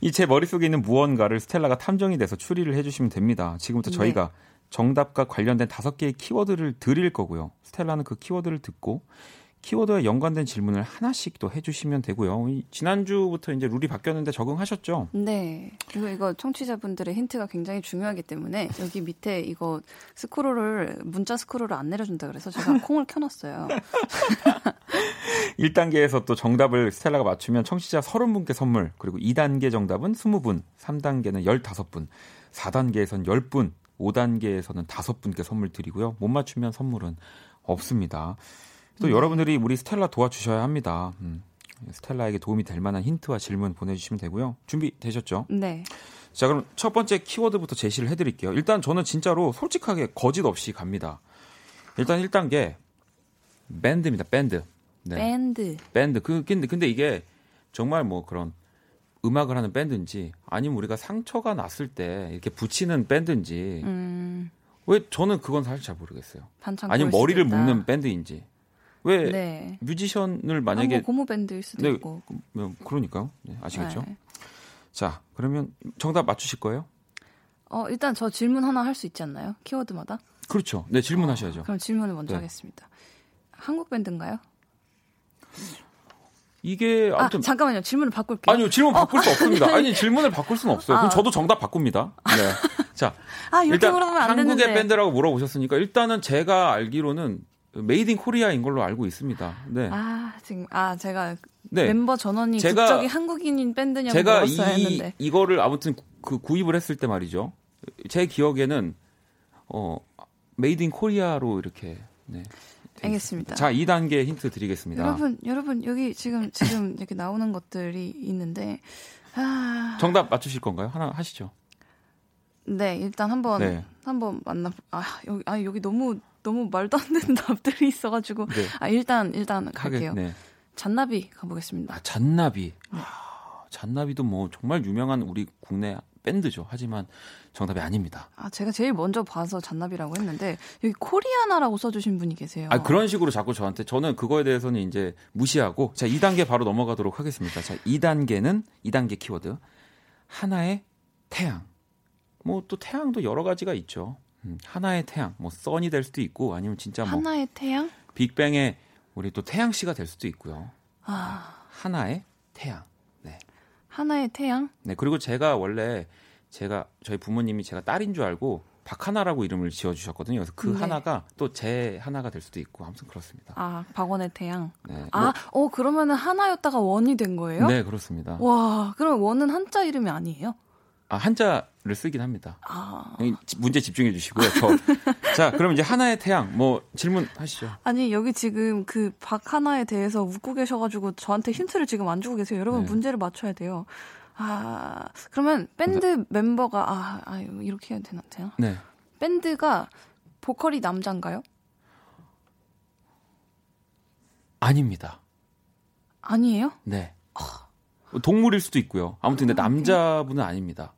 이제 머릿속에 있는 무언가를 스텔라가 탐정이 돼서 추리를 해주시면 됩니다. 지금부터 네. 저희가 정답과 관련된 다섯 개의 키워드를 드릴 거고요. 스텔라는 그 키워드를 듣고 키워드와 연관된 질문을 하나씩 또 해주시면 되고요. 이 지난주부터 이제 룰이 바뀌었는데 적응하셨죠? 네. 그리고 이거 청취자분들의 힌트가 굉장히 중요하기 때문에 여기 밑에 이거 스크롤을 문자 스크롤을 안 내려준다 그래서 제가 콩을 켜놨어요. 1단계에서 또 정답을 스텔라가 맞추면 청취자 30분께 선물, 그리고 2단계 정답은 20분, 3단계는 15분, 4단계에선 10분, 5단계에서는 5분께 선물 드리고요. 못 맞추면 선물은 없습니다. 또 여러분들이 우리 스텔라 도와주셔야 합니다. 음, 스텔라에게 도움이 될 만한 힌트와 질문 보내주시면 되고요. 준비되셨죠? 네. 자, 그럼 첫 번째 키워드부터 제시를 해드릴게요. 일단 저는 진짜로 솔직하게 거짓 없이 갑니다. 일단 1단계, 밴드입니다, 밴드. 네. 밴드. 밴드. 그 근데 근데 이게 정말 뭐 그런 음악을 하는 밴드인지 아니면 우리가 상처가 났을 때 이렇게 붙이는 밴드인지 음, 왜 저는 그건 사실 잘 모르겠어요. 아니면 머리를. 묶는 밴드인지 왜 네. 뮤지션을 만약에 만약에 고무 밴드일 수도 네, 있고. 뭐 그러니까요. 네, 아시겠죠? 네. 자 그러면 정답 맞추실 거예요? 어, 일단 저 질문 하나 할 수 있지 않나요? 키워드마다? 그렇죠. 네 질문하셔야죠. 그럼 질문을 먼저 네. 하겠습니다. 한국 밴드인가요? 이게 아, 아무튼 잠깐만요. 질문을 바꿀게요. 아니요 질문 바꿀 수 없습니다. 아니 질문을 바꿀 수는 없어요. 그럼 아. 저도 정답 바꿉니다. 네. 자 아, 일단 한국의 되는데. 밴드라고 물어보셨으니까 일단은 제가 알기로는 Made in Korea인 걸로 알고 있습니다. 네. 아, 지금 아, 제가 네. 멤버 전원이 제가- 국적이 한국인인 밴드냐고 제가 물었어야 이 했는데. 이거를 아무튼 그 구입을 했을 때 말이죠. 제 기억에는 어 Made in Korea로 이렇게 네. 돼 알겠습니다. 자, 2단계 힌트 드리겠습니다. 여러분, 여러분 여기 지금 지금 이렇게 나오는 것들이 있는데 아, 정답 맞추실 건가요? 하나 하시죠. 네, 일단 한번 네. 한번 만나 아, 여기 아, 여기 너무 너무 말도 안 되는 답들이 있어 가지고 네. 아, 일단 일단 갈게요. 네. 잔나비 가보겠습니다. 아, 잔나비. 네. 아, 잔나비도 뭐 정말 유명한 우리 국내 밴드죠. 하지만 정답이 아닙니다. 아, 제가 제일 먼저 봐서 잔나비라고 했는데 여기 코리아나라고 써주신 분이 계세요. 아, 그런 식으로 자꾸 저한테 저는 그거에 대해서는 이제 무시하고 자, 2단계 바로 넘어가도록 하겠습니다. 자, 2단계는 2단계 키워드. 하나의 태양. 뭐 또 태양도 여러 가지가 있죠. 음, 하나의 태양. 뭐 선이 될 수도 있고 아니면 진짜 뭐 하나의 태양? 빅뱅의 우리 또 태양 씨가 될 수도 있고요. 아, 하나의 태양. 네. 하나의 태양? 네, 그리고 제가 원래 제가 저희 부모님이 제가 딸인 줄 알고 박하나라고 이름을 지어 주셨거든요. 그래서 그 네. 하나가 또 제 하나가 될 수도 있고 아무튼 그렇습니다. 아, 박원의 태양. 네. 아, 어 그러면은 하나였다가 원이 된 거예요? 네, 그렇습니다. 와, 그럼 원은 한자 이름이 아니에요? 아, 한자를 쓰긴 합니다. 아, 문제 집중해 주시고요. 저. 자, 그럼 이제 하나의 태양 뭐 질문 하시죠. 아니 여기 지금 그 박 하나에 대해서 웃고 계셔가지고 저한테 힌트를 지금 안 주고 계세요. 여러분 네. 문제를 맞춰야 돼요. 아, 그러면 밴드 멤버가 아, 아 이렇게 해야 되나 되나? 네. 밴드가 보컬이 남자인가요? 아닙니다. 아니에요? 네. 동물일 수도 있고요. 아무튼 근데 남자분은 아닙니다.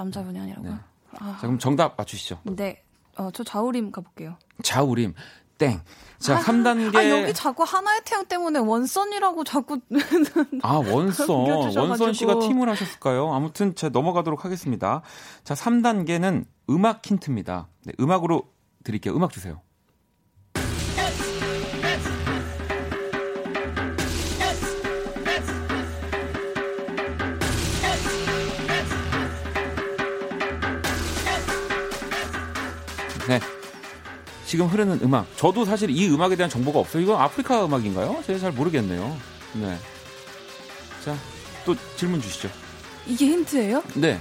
남자분이 아니라고요? 네. 아, 자, 그럼 정답 맞추시죠. 네. 어, 저 자우림 가볼게요. 자우림 땡. 자, 3단계 아, 여기 자꾸 하나의 태양 때문에 원선이라고 자꾸. 아, 원선. 원선 씨가 팀을 하셨을까요? 아무튼 제가 넘어가도록 하겠습니다. 자, 3단계는 음악 힌트입니다. 네, 음악으로 드릴게요. 음악 주세요. 네. 지금 흐르는 음악. 저도 사실 이 음악에 대한 정보가 없어요. 이건 아프리카 음악인가요? 제가 잘 모르겠네요. 네. 자, 또 질문 주시죠. 이게 힌트예요? 네.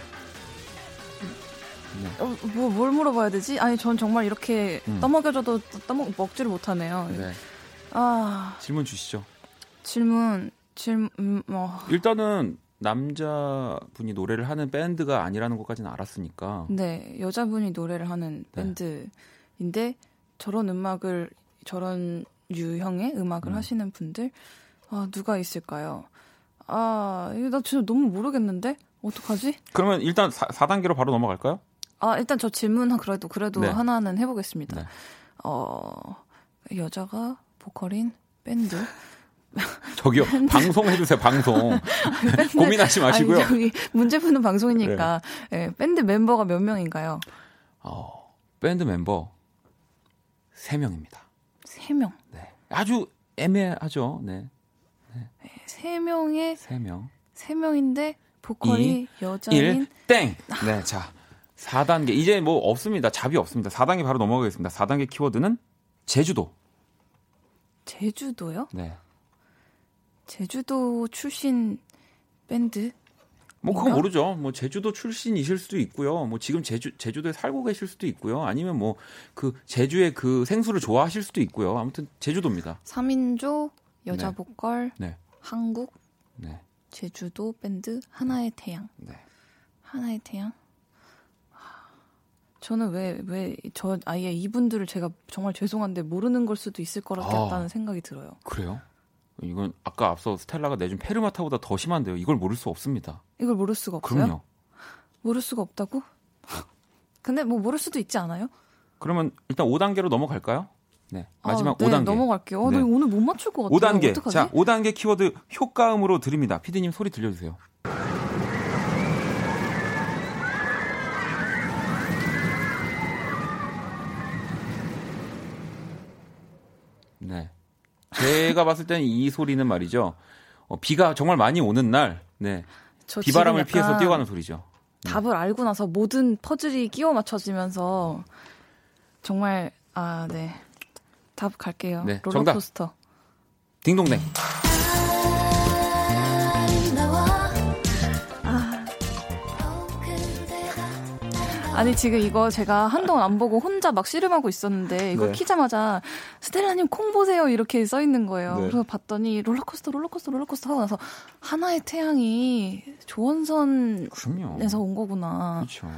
어, 뭐, 뭘 물어봐야 되지? 아니, 전 정말 이렇게 음. 떠먹여줘도 떠먹, 먹지를 못하네요. 네. 아, 질문 주시죠. 질문, 질문, 음, 어, 일단은 남자분이 노래를 하는 밴드가 아니라는 것까지는 알았으니까. 네, 여자분이 노래를 하는 네. 밴드인데 저런 음악을 저런 유형의 음악을 음. 하시는 분들 아 누가 있을까요? 아 이거 나 진짜 너무 모르겠는데 어떡하지? 그러면 일단 4, 4단계로 바로 넘어갈까요? 아 일단 저 질문 그래도 그래도 네. 하나는 해보겠습니다. 네. 어 여자가 보컬인 밴드 저기요. 방송 해주세요. 방송. 고민하지 마시고요. 네. 아니, 저기 문제 푸는 방송이니까 예, 밴드 멤버가 몇 명인가요? 어, 밴드 멤버 3 명입니다. 세 명. 네. 아주 애매하죠. 네. 세 명의 3명. 세 명인데 보컬이 여자인 1 땡. 네, 자. 4단계. 이제 뭐 없습니다. 잡이 없습니다. 4단계 바로 넘어가겠습니다. 4단계 키워드는 제주도. 제주도요? 네. 제주도 출신 밴드? 뭐 그거 뭔가? 모르죠. 뭐 제주도 출신이실 수도 있고요. 뭐 지금 제주 제주도에 살고 계실 수도 있고요. 아니면 뭐 그 제주의 그 생수를 좋아하실 수도 있고요. 아무튼 제주도입니다. 3인조 여자 네. 보컬 네. 한국 네. 제주도 밴드 하나의 태양. 네. 하나의 태양. 하, 저는 왜 왜 저 아예 이분들을 제가 정말 죄송한데 모르는 걸 수도 있을 것 같다는 아. 생각이 들어요. 그래요? 이건 아까 앞서 스텔라가 내준 페르마타보다 더 심한데요. 이걸 모를 수 없습니다. 이걸 모를 수가 없어요? 그럼요. 모를 수가 없다고? 근데 뭐 모를 수도 있지 않아요? 그러면 일단 5단계로 넘어갈까요? 네. 마지막 아, 네, 5단계. 넘어갈게요. 아, 네. 나 오늘 못 맞출 것 같아요. 5단계. 어떡하지? 자, 5단계 키워드 효과음으로 드립니다. 피디님 소리 들려주세요. 네. 제가 봤을 때는 이 소리는 말이죠. 어, 비가 정말 많이 오는 날, 네. 저 비바람을 피해서 뛰어가는 소리죠. 답을 알고 나서 모든 퍼즐이 끼워 맞춰지면서 정말 아 네. 답 갈게요. 네, 정답. 롤러코스터. 딩동댕. 아니 지금 이거 제가 한동안 안 보고 혼자 막 씨름하고 있었는데 이거 네. 키자마자 스텔라님 콩 보세요 이렇게 써 있는 거예요. 네. 그래서 봤더니 롤러코스터 롤러코스터 롤러코스터 하고 나서 하나의 태양이 조원선에서. 온 거구나. 그렇죠.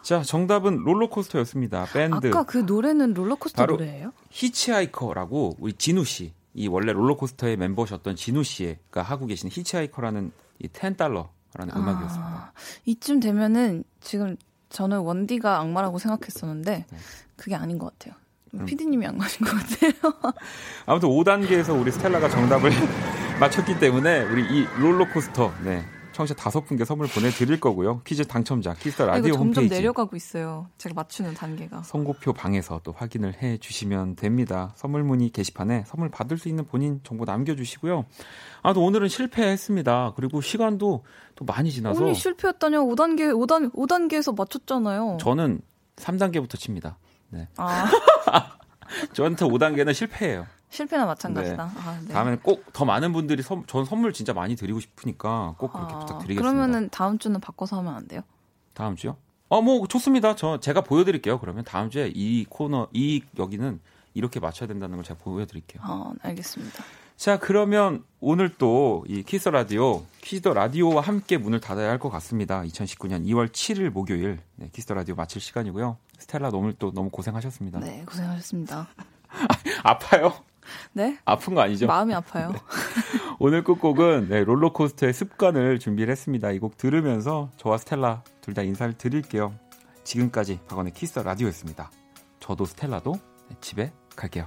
자, 정답은 롤러코스터였습니다. 밴드. 아까 그 노래는 롤러코스터 노래예요? 히치하이커라고 우리 진우 씨, 이 원래 롤러코스터의 멤버셨던 진우 씨가 하고 계신 히치하이커라는 이 10달러라는 음악이었습니다. 아, 이쯤 되면은 지금 저는 원디가 악마라고 생각했었는데 네. 그게 아닌 것 같아요. 음. 피디님이 악마인 것 같아요. 아무튼 5단계에서 우리 스텔라가 정답을 맞췄기 때문에 우리 이 롤러코스터 네. 청취자 다섯 분께 선물 보내드릴 거고요. 퀴즈 당첨자 이거 라디오 점점 홈페이지 내려가고 있어요. 제가 맞추는 단계가. 선고표 방에서 또 확인을 해 주시면 됩니다. 선물 문의 게시판에 선물 받을 수 있는 본인 정보 남겨주시고요. 아, 또 오늘은 실패했습니다. 그리고 시간도 또 많이 지나서 언니 실패했다뇨? 5단계 5단 5단계에서 맞췄잖아요. 저는 3단계부터 칩니다. 네. 아 저한테 5단계는 실패예요. 실패나 마찬가지다. 아, 네. 다음에는 꼭 더 많은 분들이 선, 전 선물 진짜 많이 드리고 싶으니까 꼭 그렇게 아, 부탁드리겠습니다. 그러면은 다음 주는 바꿔서 하면 안 돼요? 다음 주요? 어, 뭐 좋습니다. 저 제가 보여드릴게요. 그러면 다음 주에 이 코너 이 여기는 이렇게 맞춰야 된다는 걸 제가 보여드릴게요. 아 알겠습니다. 자, 그러면 오늘 또 이 키스 라디오, Kiss the Radio와 함께 문을 닫아야 할 것 같습니다. 2019년 2월 7일 목요일 네, Kiss the Radio 마칠 시간이고요. 스텔라 오늘 또 너무 고생하셨습니다. 네 고생하셨습니다. 아파요? 네 아픈 거 아니죠? 마음이 아파요. 오늘 끝곡은 네, 롤러코스터의 습관을 준비를 했습니다. 이 곡 들으면서 저와 스텔라 둘 다 인사를 드릴게요. 지금까지 박원의 Kiss the Radio였습니다. 저도 스텔라도 네, 집에 갈게요.